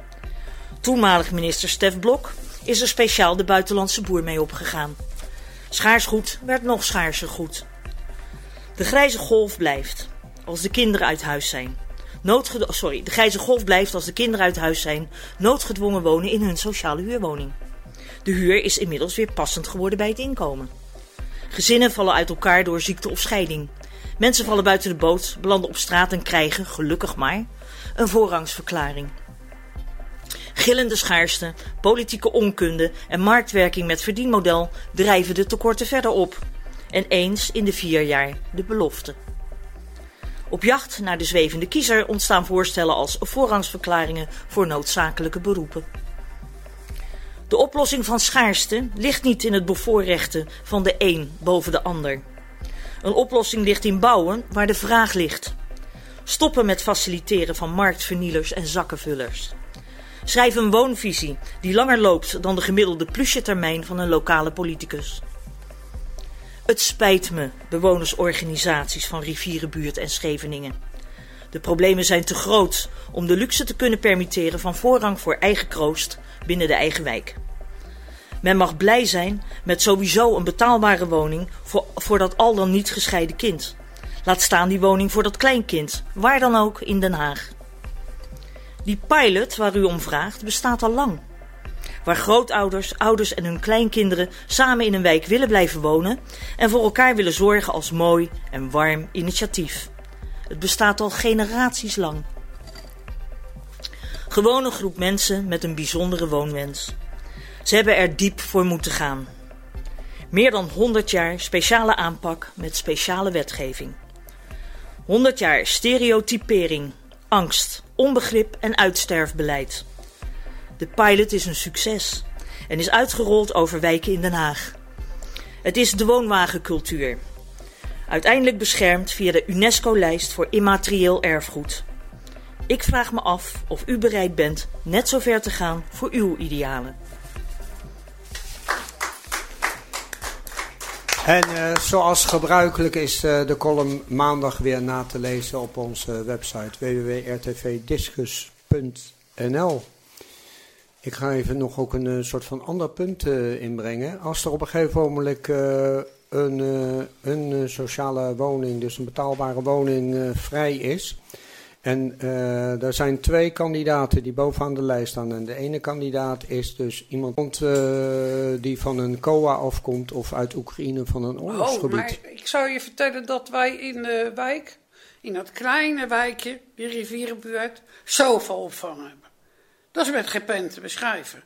Toenmalig minister Stef Blok is er speciaal de buitenlandse boer mee opgegaan. Schaars goed werd nog schaarser goed. De grijze golf blijft als de kinderen uit huis zijn. Noodged sorry, de grijze golf blijft als de kinderen uit huis zijn noodgedwongen wonen in hun sociale huurwoning. De huur is inmiddels weer passend geworden bij het inkomen. Gezinnen vallen uit elkaar door ziekte of scheiding. Mensen vallen buiten de boot, belanden op straat en krijgen, gelukkig maar, een voorrangsverklaring. Gillende schaarste, politieke onkunde en marktwerking met verdienmodel drijven de tekorten verder op. En eens in de vier jaar de belofte. Op jacht naar de zwevende kiezer ontstaan voorstellen als voorrangsverklaringen voor noodzakelijke beroepen. De oplossing van schaarste ligt niet in het bevoorrechten van de een boven de ander. Een oplossing ligt in bouwen waar de vraag ligt. Stoppen met faciliteren van marktvernielers en zakkenvullers. Schrijf een woonvisie die langer loopt dan de gemiddelde plusje-termijn van een lokale politicus. Het spijt me, bewonersorganisaties van Rivierenbuurt en Scheveningen. De problemen zijn te groot om de luxe te kunnen permitteren van voorrang voor eigen kroost binnen de eigen wijk. Men mag blij zijn met sowieso een betaalbare woning voor, voor dat al dan niet gescheiden kind. Laat staan die woning voor dat kleinkind, waar dan ook in Den Haag. Die pilot waar u om vraagt bestaat al lang. Waar grootouders, ouders en hun kleinkinderen samen in een wijk willen blijven wonen en voor elkaar willen zorgen als mooi en warm initiatief. Het bestaat al generaties lang. Gewoon een groep mensen met een bijzondere woonwens. Ze hebben er diep voor moeten gaan. Meer dan 100 jaar speciale aanpak met speciale wetgeving. 100 jaar stereotypering, angst, onbegrip en uitsterfbeleid. De pilot is een succes en is uitgerold over wijken in Den Haag. Het is de woonwagencultuur. Uiteindelijk beschermd via de UNESCO-lijst voor immaterieel erfgoed. Ik vraag me af of u bereid bent net zo ver te gaan voor uw idealen. En uh, zoals gebruikelijk is uh, de column maandag weer na te lezen op onze website www.rtvdiscus.nl. Ik ga even nog ook een uh, soort van ander punt inbrengen. Als er op een gegeven moment een, een sociale woning, dus een betaalbare woning, vrij is En eh, er zijn twee kandidaten die bovenaan de lijst staan. En de ene kandidaat is dus iemand eh, die van een COA afkomt of uit Oekraïne van een Oh, oorlogsgebied. maar ik zou je vertellen dat wij in de wijk, in dat kleine wijkje, die rivierenbuurt, zoveel opvang hebben. Dat is met geen pen te beschrijven.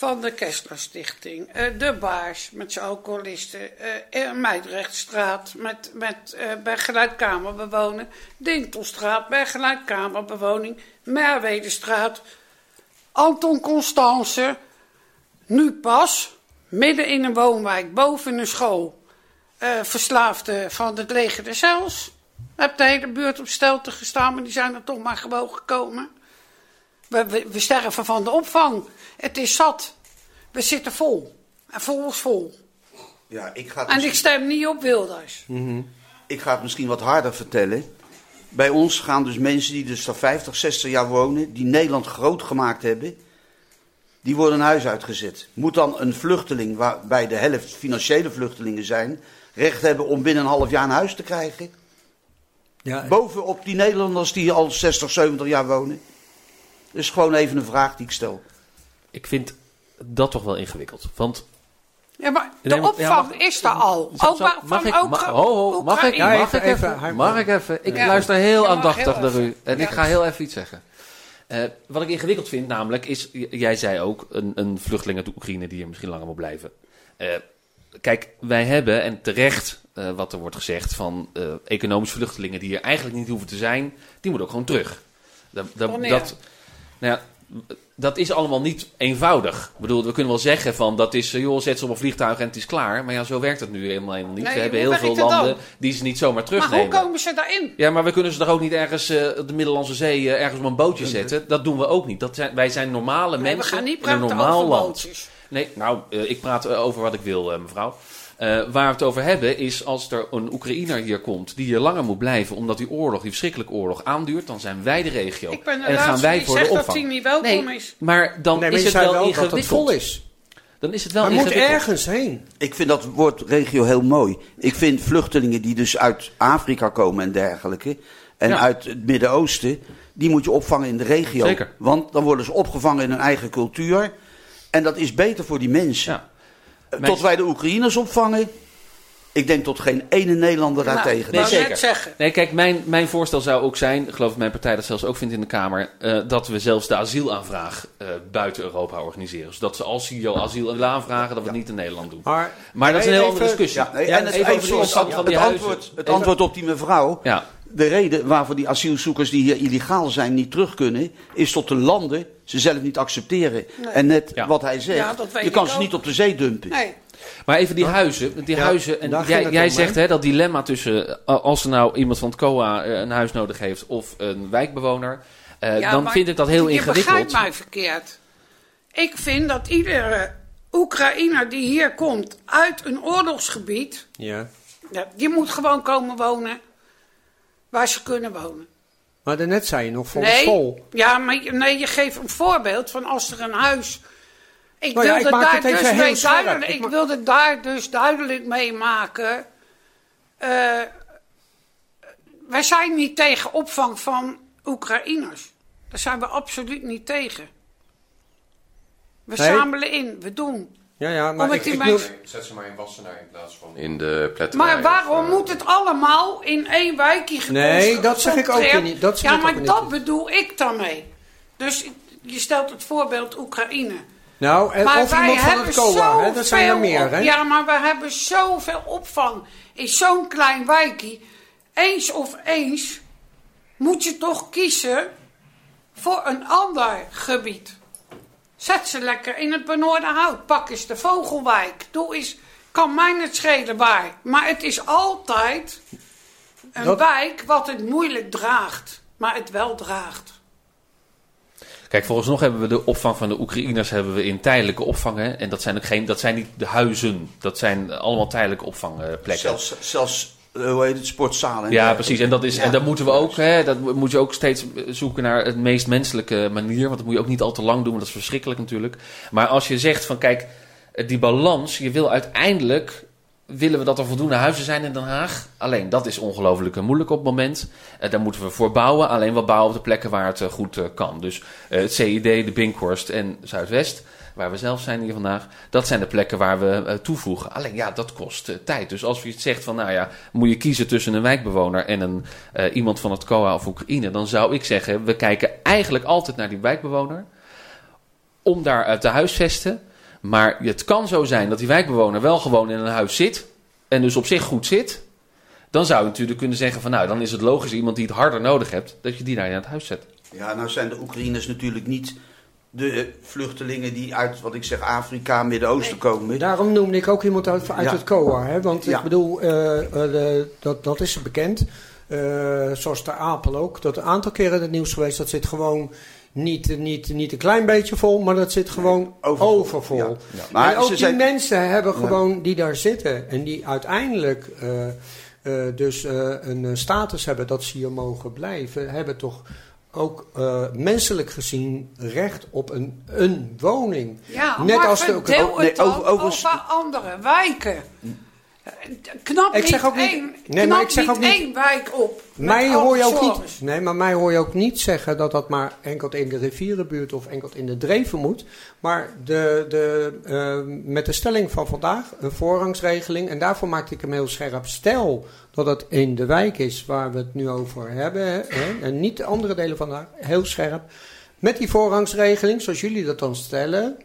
Van de Kessler Stichting, eh, de Baars met zijn alcoholisten, eh, Meidrechtstraat met, met eh, bij gelijkkamerbewoning, Dintelstraat bij gelijkkamerbewoning, Merwedestraat, Anton Constance, nu pas, midden in een woonwijk, boven een school, verslaafden van het leger des Heils. Heb de hele buurt op stelte gestaan, maar die zijn er toch maar gewoon gekomen. We, we, we sterven van de opvang. Het is zat. We zitten vol. En vol is vol. Ja, ik ga het En ik stem niet op Wilders. Ik ga het misschien wat harder vertellen. Bij ons gaan dus mensen die dus al 50, 60 jaar wonen, die Nederland groot gemaakt hebben, die worden een huis uitgezet. Moet dan een vluchteling, waarbij de helft financiële vluchtelingen zijn, recht hebben om binnen een half jaar een huis te krijgen? Ja, Bovenop die Nederlanders die al 60, 70 jaar wonen? Dat is gewoon even een vraag die ik stel. Ik vind dat toch wel ingewikkeld. Want Ja, maar de Nee, maar- opvang ja, is er al. Zo- zo- mag ik, ook ma- ho, ho, mag ik. Ja, mag ik even- mag ik even? Ik Ja. luister heel mag aandachtig heel naar u. En ik ga heel even iets zeggen. Eh, wat ik ingewikkeld vind namelijk is, jij zei ook, een, een vluchteling uit Oekraïne die hier misschien langer moet blijven. Eh, kijk, wij hebben, en terecht eh, wat er wordt gezegd, van eh, economische vluchtelingen die hier eigenlijk niet hoeven te zijn, die moeten ook gewoon terug. Dat, dat, dat, nou ja, dat is allemaal niet eenvoudig. Ik bedoel, we kunnen wel zeggen van dat is, eh, joh, zet ze op een vliegtuig en het is klaar. Maar ja, zo werkt het nu helemaal, helemaal niet. Nee, we hebben heel veel landen die ze niet zomaar Maar terugnemen. hoe komen ze daarin? Ja, maar we kunnen ze toch ook niet ergens eh, op de Middellandse Zee eh, ergens op een bootje zetten? Dat doen we ook niet. Dat zijn, wij zijn normale Nee, we mensen gaan niet in een praten normaal over land. bootjes. Nee, nou, ik praat over wat ik wil, mevrouw. Eh, waar we het over hebben is als er een Oekraïner hier komt die hier langer moet blijven omdat die oorlog, die verschrikkelijke oorlog aanduurt, dan zijn wij de regio. Ik ben en dan gaan wij die voor de zegt dat opvang. hij niet welkom Nee, is. maar dan nee, maar is het wel, wel dat het ingewikkeld. vol is. Dan is het wel Hij moet ergens heen. Ik vind dat woord regio heel mooi. Ik vind vluchtelingen die dus uit Afrika komen en dergelijke. En Ja. uit het Midden-Oosten. Die moet je opvangen in de regio. Zeker. Want dan worden ze opgevangen in hun eigen cultuur. En dat is beter voor die mensen. Ja. Mijn- Tot wij de Oekraïners opvangen. Ik denk tot geen ene Nederlander daar Nou, tegen. Nee, zeker. zeggen. Nee, kijk, mijn, mijn voorstel zou ook zijn, ik geloof dat mijn partij dat zelfs ook vindt in de Kamer, eh, dat we zelfs de asielaanvraag eh, buiten Europa organiseren. Zodat ze als ze asiel willen aanvragen, dat we het niet in Nederland doen. Maar, Maar dat is een heel Even- andere discussie. Ja, nee, en het, even even antwoord, het antwoord op die mevrouw. Ja, De reden waarvoor die asielzoekers die hier illegaal zijn niet terug kunnen, is tot de landen ze zelf niet accepteren. En net Ja. wat hij zegt, Ja, je kan ze ook. niet op de zee dumpen. Nee. maar even die huizen. Die Ja, huizen en jij, jij om, zegt hè? dat dilemma tussen eh, als er nou iemand van het COA eh, een huis nodig heeft of een wijkbewoner. eh, Ja, dan vind ik dat heel je ingewikkeld. begrijpt mij verkeerd. Ik vind dat iedere Oekraïner die hier komt uit een oorlogsgebied... Ja. Ja, die moet gewoon komen wonen waar ze kunnen wonen. Maar daarnet zei je nog vol nee. Ja, maar je- nee, je geeft een voorbeeld van als er een huis... Ik Nou ja, wilde ik maak daar dus mee duidelijk, Ik wilde daar dus duidelijk mee maken. eh, wij zijn niet tegen opvang van Oekraïners. Daar zijn we absoluut niet tegen. We Nee. zamelen in, we doen. Ja, ja, maar Om ik, mensen- Zet ze maar in Wassenaar in plaats van in de pletterij. Maar waarom of, eh, moet het allemaal in één wijkje Nee, dat zeg ik ook niet. Dat zeg ja, ik maar ook dat niet. bedoel ik daarmee. Dus je stelt het voorbeeld Oekraïne. Nou, en Maar of wij iemand van het COA, hè? dat zijn er meer, op- hè? Ja, maar we hebben zoveel opvang in zo'n klein wijkje. Eens of eens moet je toch kiezen voor een ander gebied. Zet ze lekker in het Benoordenhout. Pak eens de Vogelwijk. Doe eens, kan mij het schelen waar. Maar het is altijd een Dat- wijk wat het moeilijk draagt. Maar het wel draagt. Kijk, volgens nog hebben we de opvang van de Oekraïners hebben we in tijdelijke opvang. Hè? En dat zijn ook geen, dat zijn niet de huizen. Dat zijn allemaal tijdelijke opvangplekken. Zelfs, zelfs hoe heet het, sportzalen. en Ja, precies. En, dat is, en dan moeten we ook, hè, dat moet je ook steeds zoeken naar het meest menselijke manier. Want dat moet je ook niet al te lang doen, want dat is verschrikkelijk natuurlijk. Maar als je zegt van kijk, die balans, je wil uiteindelijk willen we dat er voldoende huizen zijn in Den Haag. Alleen dat is ongelooflijk eh, moeilijk op het moment. Eh, daar moeten we voor bouwen. Alleen wat bouwen op de plekken waar het eh, goed eh, kan. Dus eh, het CID, de Binkhorst en Zuidwest, waar we zelf zijn hier vandaag. Dat zijn de plekken waar we eh, toevoegen. Alleen ja, dat kost eh, tijd. Dus als je zegt van nou ja, moet je kiezen tussen een wijkbewoner en een, eh, iemand van het COA of Oekraïne. Dan zou ik zeggen, we kijken eigenlijk altijd naar die wijkbewoner. Om daar te huisvesten. Maar het kan zo zijn dat die wijkbewoner wel gewoon in een huis zit. En dus op zich goed zit. Dan zou je natuurlijk kunnen zeggen van nou, dan is het logisch iemand die het harder nodig hebt, dat je die daar in het huis zet. Ja, nou zijn de Oekraïners natuurlijk niet de eh, vluchtelingen die uit, wat ik zeg, Afrika, Midden-Oosten komen. Daarom noemde ik ook iemand uit, uit Ja. het COA. Hè? Want Ja. ik bedoel, eh, eh, de- dat, dat is bekend. Eh, zoals de Apel ook. Dat een aantal keren in het nieuws geweest. Dat zit gewoon niet, niet, niet een klein beetje vol, maar dat zit gewoon overvol. overvol. Ja. Maar Maar en ook die zijn- mensen hebben Ja. gewoon die daar zitten en die uiteindelijk eh, eh, dus eh, een eh, status hebben dat ze hier mogen blijven, hebben toch ook eh, menselijk gezien recht op een, een woning. Ja, Net maar als de verdeel oh, het over- over andere wijken. Knap Ik zeg ook niet- één, nee, maar ik zeg ook niet- één wijk op. Mij hoor je ook niet. Nee, maar mij hoor je ook niet zeggen dat dat maar enkel in de rivierenbuurt of enkel in de dreven moet. Maar de, de, eh, met de stelling van vandaag, een voorrangsregeling. En daarvoor maakte ik hem heel scherp. Stel dat het in de wijk is waar we het nu over hebben. Hè, en niet de andere delen vandaag. Heel scherp. Met die voorrangsregeling, zoals jullie dat dan stellen.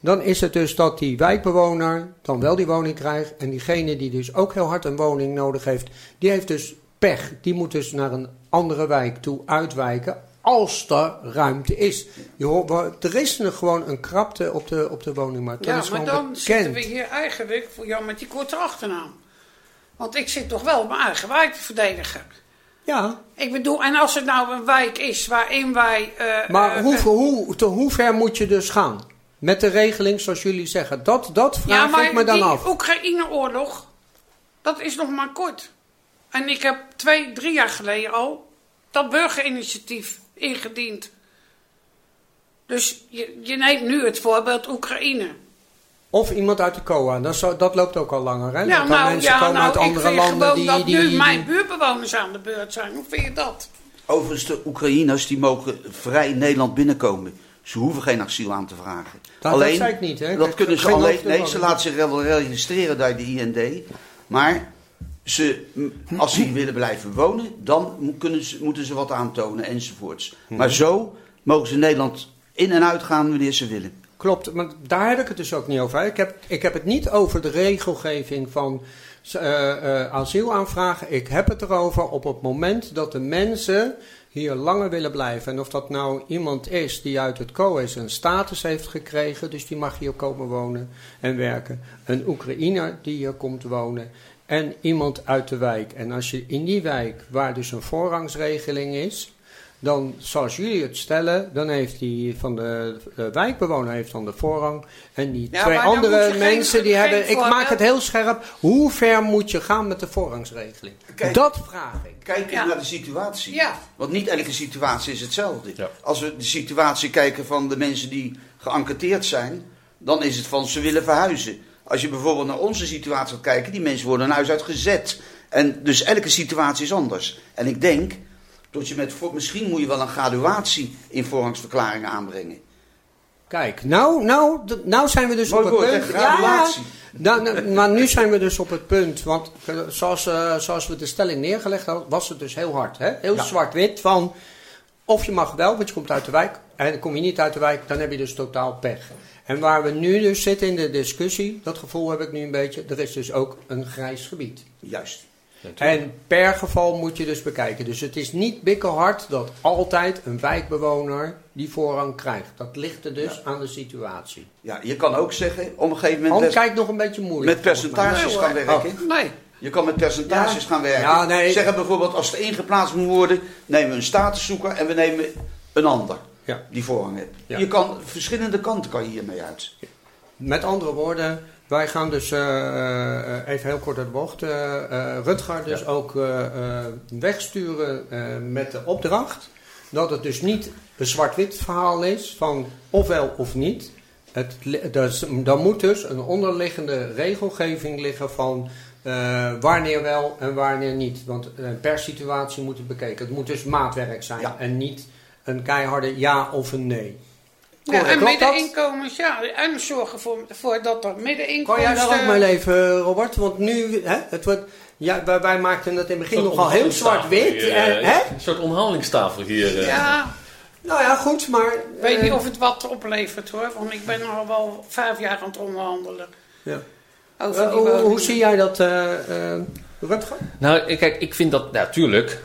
Dan is het dus dat die wijkbewoner dan wel die woning krijgt. En diegene die dus ook heel hard een woning nodig heeft, die heeft dus pech. Die moet dus naar een andere wijk toe uitwijken. Als er ruimte is. Je hoort, er is gewoon een krapte op de, op de woningmarkt. Dat Ja, maar dan bekend. zitten we hier eigenlijk voor jou met die korte achternaam. Want ik zit toch wel mijn eigen wijk te verdedigen. Ja, Ik bedoel, en als het nou een wijk is waarin wij... eh, maar eh, hoe, eh, hoe, te hoe ver moet je dus gaan? Met de regeling zoals jullie zeggen. Dat, dat vraag ja, maar ik me dan die af. Oekraïne-oorlog, dat is nog maar kort. En ik heb twee, drie jaar geleden al dat burgerinitiatief ingediend. Dus je, je neemt nu het voorbeeld Oekraïne. Of iemand uit de COA. Dat, zo- dat loopt ook al langer. Hè? Ja, dat nou, mensen ja, komen nou uit ik andere vind landen gewoon die... dat die, nu die- mijn buurtbewoners aan de beurt zijn. Hoe vind je dat? Overigens, de Oekraïners die mogen vrij Nederland binnenkomen. Ze hoeven geen asiel aan te vragen. Dat- dat zei ik niet, hè. Dat Ik- kunnen ik ze alleen. Nee, ze laten zich wel registreren bij de IND. Maar ze, als ze hier willen blijven wonen, dan ze, moeten ze wat aantonen enzovoorts. Mhm. Maar zo mogen ze Nederland in en uitgaan wanneer ze willen. Klopt, maar daar heb ik het dus ook niet over. Ik heb, ik heb het niet over de regelgeving van eh, eh, asielaanvragen. Ik heb het erover op het moment dat de mensen hier langer willen blijven. En of dat nou iemand is die uit het COES een status heeft gekregen, dus die mag hier komen wonen en werken. Een Oekraïner die hier komt wonen. En iemand uit de wijk. En als je in die wijk, waar dus een voorrangsregeling is, dan, zoals jullie het stellen, dan heeft die van de, de wijkbewoner heeft dan de voorrang. En die Ja, twee andere geen- mensen die geen hebben. Ik maak het heel scherp. Hoe ver moet je gaan met de voorrangsregeling? Kijk. dat vraag ik. Kijken Ja. naar de situatie. Ja. Want niet elke situatie is hetzelfde. Ja. Als we de situatie kijken van de mensen die geënquêteerd zijn, dan is het van ze willen verhuizen. Als je bijvoorbeeld naar onze situatie gaat kijken, die mensen worden een huis uitgezet. En dus elke situatie is anders. En ik denk dat je met, misschien moet je wel een graduatie in voorrangsverklaringen aanbrengen. Kijk, nou, nou, nou zijn we dus Mooi op het punt. Nou, nou, maar nu zijn we dus op het punt. Want eh, zoals, eh, zoals we de stelling neergelegd hadden, was het dus heel hard. Hè? Heel Ja. zwart-wit van. Of je mag wel, want je komt uit de wijk. En kom je niet uit de wijk, dan heb je dus totaal pech. En waar we nu dus zitten in de discussie, dat gevoel heb ik nu een beetje. Er is dus ook een grijs gebied. Juist. En per geval moet je dus bekijken. Dus het is niet bikkelhard dat altijd een wijkbewoner die voorrang krijgt. Dat ligt er dus aan de situatie. Ja, je kan ook zeggen, op een gegeven moment Hans met, kijkt nog een beetje moeilijk. met percentages gaan werken. Nee. Je kan met percentages Ja. gaan werken. Ja, nee. Zeggen bijvoorbeeld, als er één geplaatst moet worden, nemen we een statuszoeker en we nemen een ander Ja. die voorrang heeft. Ja. Je kan, verschillende kanten kan je hiermee uit. Met andere woorden, wij gaan dus eh, eh, even heel kort uit de bocht. eh, Rutger dus ook wegsturen met de opdracht dat het dus niet een zwart-wit verhaal is van ofwel of niet. Het, dus, dan moet dus een onderliggende regelgeving liggen van wanneer wel en wanneer niet. Want per situatie moet het bekeken. Het moet dus maatwerk zijn Ja. en niet een keiharde ja of een nee. Ja, en dat? middeninkomens, ja. En zorgen voor, voor dat er Kan middeninkomens... jij daar ook eh, mee leven, Robert? Want nu, hè, het wordt, ja, wij, wij maakten het in het begin nogal heel zwart-wit. Eh, eh, hè? Een soort onderhandelingstafel hier. eh. Ja, Nou ja, goed, maar... ik weet eh, niet of het wat oplevert hoor. Want ik ben al wel vijf jaar aan het onderhandelen. Ja. Over eh, die hoe, hoe zie jij dat, eh eh Rutger? Nou, ik- kijk, ik vind dat natuurlijk.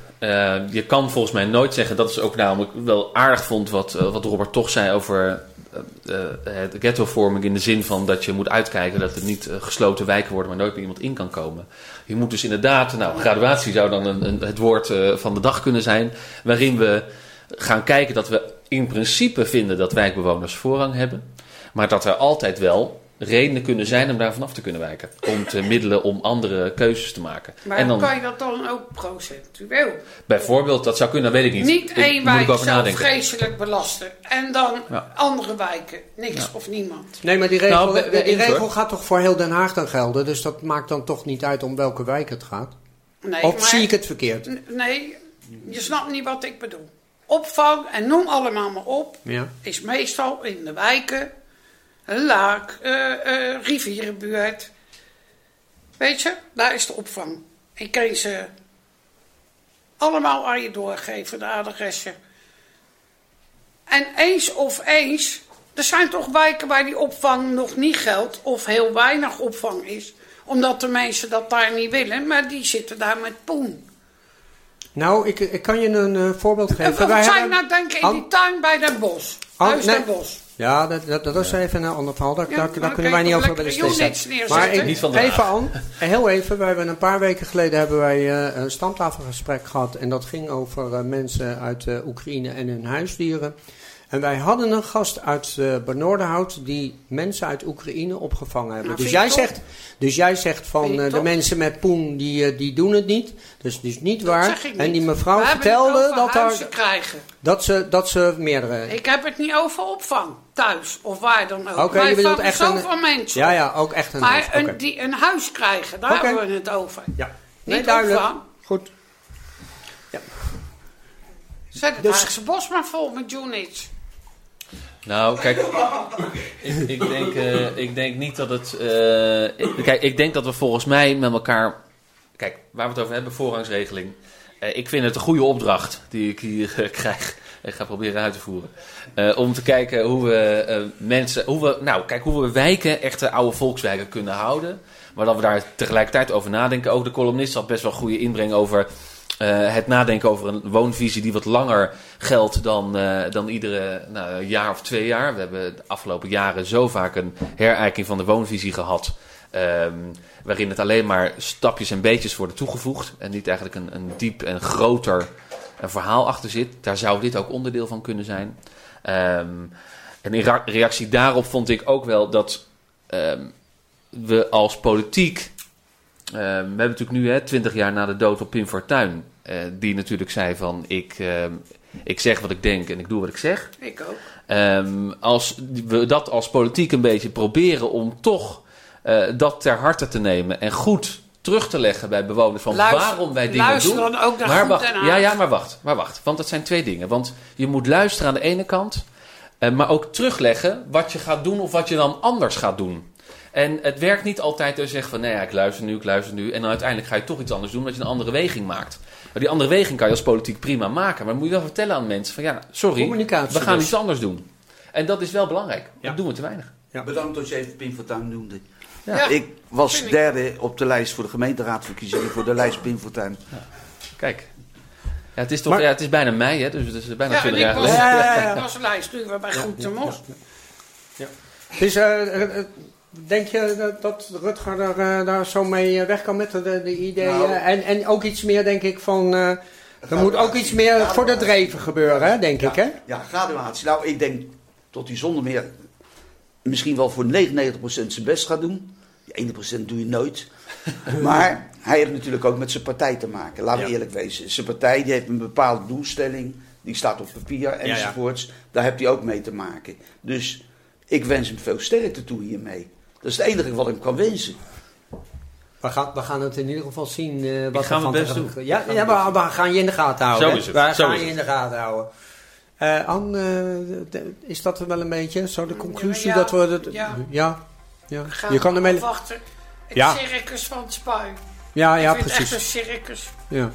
Je kan volgens mij nooit zeggen. Dat is ook namelijk wel aardig vond wat, eh, wat Robert toch zei over eh, eh, het ghettovorming. In de zin van dat je moet uitkijken dat het niet eh, gesloten wijken worden waar nooit meer iemand in kan komen. Je moet dus inderdaad, nou, graduatie zou dan een, een, het woord eh, van de dag kunnen zijn. Waarin we gaan kijken dat we in principe vinden dat wijkbewoners voorrang hebben. Maar dat er altijd wel redenen kunnen zijn om daar vanaf te kunnen wijken. Om te middelen om andere keuzes te maken. Maar en dan kan je dat dan ook procentueel? bijvoorbeeld, dat zou kunnen, dat weet ik niet. Niet één wijk nadenken. vreselijk belasten. En dan Ja. andere wijken. Niks Ja. of niemand. Nee, maar die regel, Nou, bij die regel gaat toch voor heel Den Haag dan gelden? Dus dat maakt dan toch niet uit om welke wijk het gaat? Nee, of maar- zie ik het verkeerd? Nee, je snapt niet wat ik bedoel. Opvang, en noem allemaal maar op, Ja. is meestal in de wijken, een laak, eh, eh, rivierenbuurt. Weet je, daar is de opvang. Ik kan ze allemaal aan je doorgeven, de adressen. En eens of eens, er zijn toch wijken waar die opvang nog niet geldt of heel weinig opvang is. Omdat de mensen dat daar niet willen, maar die zitten daar met poen. Nou, ik, ik kan je een eh, voorbeeld En geven. je hebben- nou denken in An- die tuin bij Den Bos? Huis. Den Bos. Ja, dat, dat, dat is even een ander verhaal. Daar, Ja, daar, daar kunnen wij niet over steeds units Maar ik, Niet van even aan, heel even. We hebben een paar weken geleden hebben wij eh, een stamtafelgesprek gehad. En dat ging over eh, mensen uit eh, Oekraïne en hun huisdieren. En wij hadden een gast uit uh, Benoordenhout die mensen uit Oekraïne opgevangen hebben. Nou, dus, jij zegt, dus jij zegt van eh, de mensen met poen die, eh, die doen het niet. Dus het is niet Dat waar. En niet. die mevrouw We vertelde dat, er, krijgen. dat, ze, dat ze meerdere... Ik heb het niet over opvang, thuis of waar dan ook. Oké, Wij je bedoelt echt een- zoveel mensen. Ja, ja, ook echt een huis. Maar Oké. een, die een huis krijgen, daar hebben we het over. Ja. Nee, Niet duidelijk. opvang. Goed. Zet het Dus- bos maar vol met units. Nou, kijk, ik, ik, denk, eh, ik denk niet dat het. eh, kijk, ik denk dat we volgens mij met elkaar. Kijk, waar we het over hebben, voorrangsregeling. Eh, ik vind het een goede opdracht die ik hier krijg. Ik ga proberen uit te voeren. Om te kijken hoe we mensen. Hoe we, nou, kijk, hoe we wijken, echte oude volkswijken kunnen houden. Maar dat we daar tegelijkertijd over nadenken. Ook de columnist had best wel goede inbreng over. Eh, het nadenken over een woonvisie die wat langer geldt dan, eh, dan iedere nou, jaar of twee jaar. We hebben de afgelopen jaren zo vaak een herijking van de woonvisie gehad. ehm, waarin het alleen maar stapjes en beetjes worden toegevoegd. En niet eigenlijk een, een diep en groter een verhaal achter zit. Daar zou dit ook onderdeel van kunnen zijn. Ehm, en in reactie daarop vond ik ook wel dat ehm, we als politiek. Ehm, we hebben natuurlijk nu, hè, 20 jaar na de dood van Pim Fortuyn. eh, die natuurlijk zei van ik, ehm, ik zeg wat ik denk en ik doe wat ik zeg. Ik ook. Ehm, als we dat als politiek een beetje proberen om toch eh, dat ter harte te nemen en goed terug te leggen bij bewoners van Luister- waarom wij dingen luister doen. dan ook naar maar Goed wacht, ja, ja, maar wacht, maar wacht, want dat zijn twee dingen. Want je moet luisteren aan de ene kant, eh, maar ook terugleggen wat je gaat doen of wat je dan anders gaat doen. En het werkt niet altijd dat je zegt van nee, ja, ik luister nu, ik luister nu. En dan uiteindelijk ga je toch iets anders doen, omdat je een andere weging maakt. Maar die andere weging kan je als politiek prima maken. Maar dan moet je wel vertellen aan mensen van ja, sorry, Communicatie we gaan dus. iets anders doen. En dat is wel belangrijk. Ja. Dat doen we te weinig. Ja. Bedankt dat je even Pim Fortuyn noemde. Ja. Ik was derde op de lijst voor de gemeenteraadverkiezingen voor de lijst Pim Fortuyn. Kijk. Ja, het, is toch, Maar- ja, het is bijna mei, hè, dus het is bijna Ja, en 20 ik jaar geleden. Ja, ja, ja, ja. ik was lijstduwer bij Goed de Mos. Dus eh, eh, denk je dat, dat Rutger daar, eh, daar zo mee eh, weg kan met de, de ideeën? Nou. en, en ook iets meer, denk ik, van... eh, er moet ook iets meer voor de dreven gebeuren, hè, denk ik, hè? Ja, graduatie. Nou, ik denk dat hij zonder meer misschien wel voor 99% zijn best gaat doen. Die 1% doe je nooit. maar hij heeft natuurlijk ook met zijn partij te maken. Laten we Ja. eerlijk wezen. Zijn partij die heeft een bepaalde doelstelling. Die staat op papier enzovoorts. Daar heeft hij ook mee te maken. Dus Ik wens hem veel sterkte toe hiermee. Dat is het enige wat ik hem kan wensen. We gaan, we gaan het in ieder geval zien. eh, wat ga er van mijn best doen. Ja, ja maar we gaan je in de gaten houden. Zo is het. We Zo gaan is je het. in de gaten houden. Eh Anne, de- is dat wel een beetje zo de conclusie Ja, dat we... Het, ja. ja, ja. Gaan Je kan we ermee... afwachten. Het Ja. circus van het spui. Ja, ja, vind het precies. echt een circus. Ja.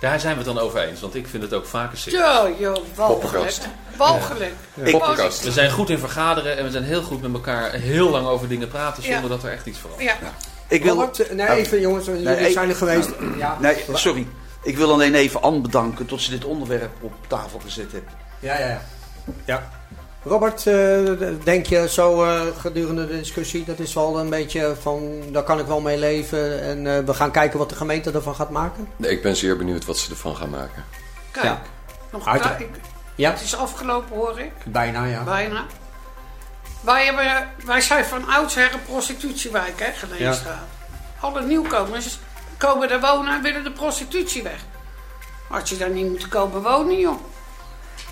Daar zijn we het dan over eens, want ik vind het ook vaak een circus. Ja, joh, walgelijk. Walgelijk. Poppenkast. We zijn goed in vergaderen en we zijn heel goed met elkaar heel lang over dingen praten zonder Ja. dat er echt iets verandert. Ja. Ik wil, Robert, nee, even jongens, jullie Nee, zijn er geweest. Ja, nee, sorry. Ik wil alleen even Anne bedanken tot ze dit onderwerp op tafel gezet heeft. ja, ja. ja. ja. Robert, eh, denk je zo eh, gedurende de discussie, dat is wel een beetje van, daar kan ik wel mee leven en eh, we gaan kijken wat de gemeente ervan gaat maken? Nee, ik ben zeer benieuwd wat ze ervan gaan maken. Kijk, Ja. nog Uiteraard. Ja, Het is afgelopen, hoor ik. bijna ja. Bijna. Wij, hebben, wij zijn van oudsher een prostitutiewijk, hè, Geleenstraat. Alle nieuwkomers komen daar wonen en willen de prostitutie weg. Had je daar niet moeten komen wonen, joh.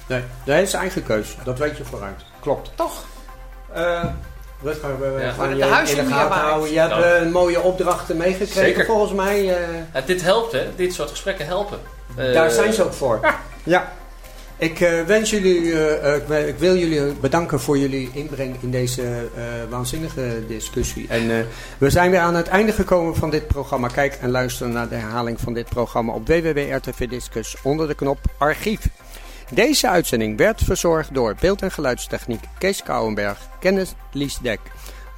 Nee, dat is eigen keus, dat weet je vooruit. Klopt. Toch? Eh Rutger, we Ja. gaan je in de gaten houden. Je hebt Dank. eh, een mooie opdrachten meegekregen Zeker. volgens mij. eh, Ja, dit helpt, hè? Dit soort gesprekken helpen. Eh, Daar zijn ze ook voor. Ja. Ik eh, wens jullie, ik wil- ik wil jullie bedanken voor jullie inbreng in deze eh, waanzinnige discussie. En eh, we zijn weer aan het einde gekomen van dit programma. Kijk en luister naar de herhaling van dit programma op www.rtv Discus onder de knop archief. Deze uitzending werd verzorgd door beeld- en geluidstechniek Kees Kouwenberg, Kenneth Liesdek,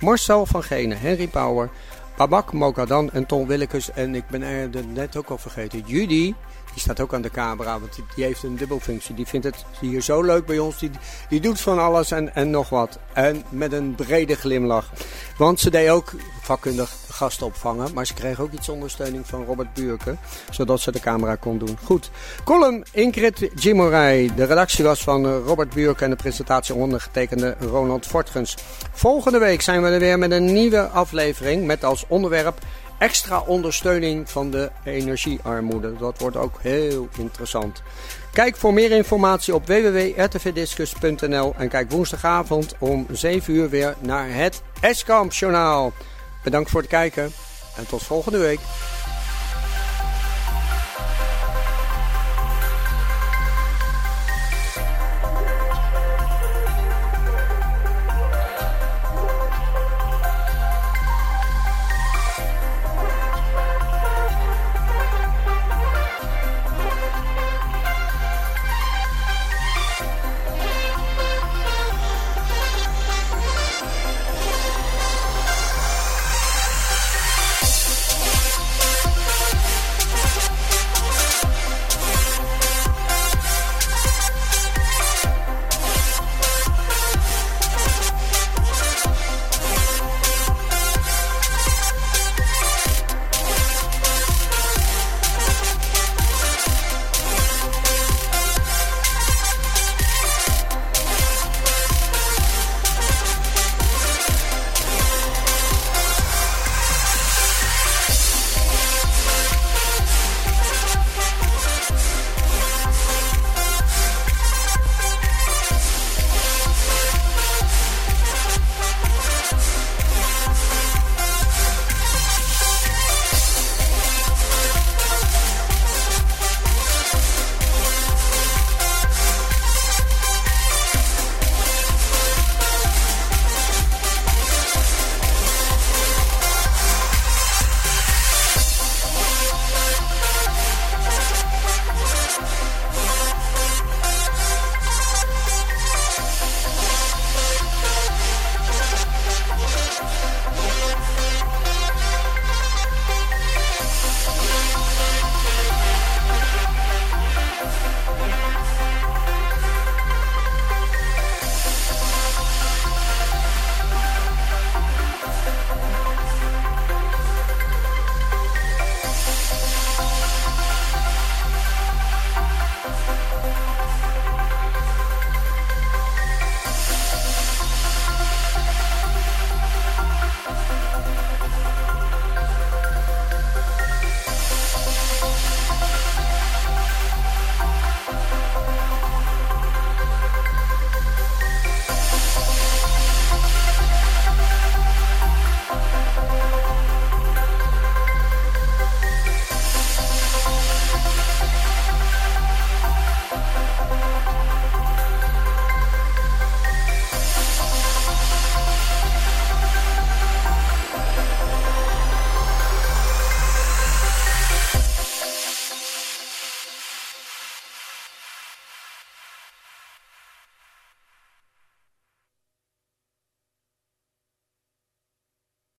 Marcel van Genen, Henry Bauer, Babak Mokadan en Ton Willekes. En ik ben er net ook al vergeten, Judy, die staat ook aan de camera, want die, heeft een dubbelfunctie. Die vindt het hier zo leuk bij ons. Die, die doet van alles en, en nog wat. En met een brede glimlach. Want ze deed ook vakkundig gasten opvangen. Maar ze kreeg ook iets ondersteuning van Robert Buurke. Zodat ze de camera kon doen. Goed. Column Ingrid Jimorij. De redactie was van eh, Robert Buurke en de presentatie ondergetekende Ronald Fortgens. Volgende week zijn we er weer met een nieuwe aflevering. Met als onderwerp extra ondersteuning van de energiearmoede. Dat wordt ook heel interessant. Kijk voor meer informatie op www.rtvdiscus.nl en kijk woensdagavond om 7 uur weer naar het Eskamp Journaal. Bedankt voor het kijken en tot volgende week.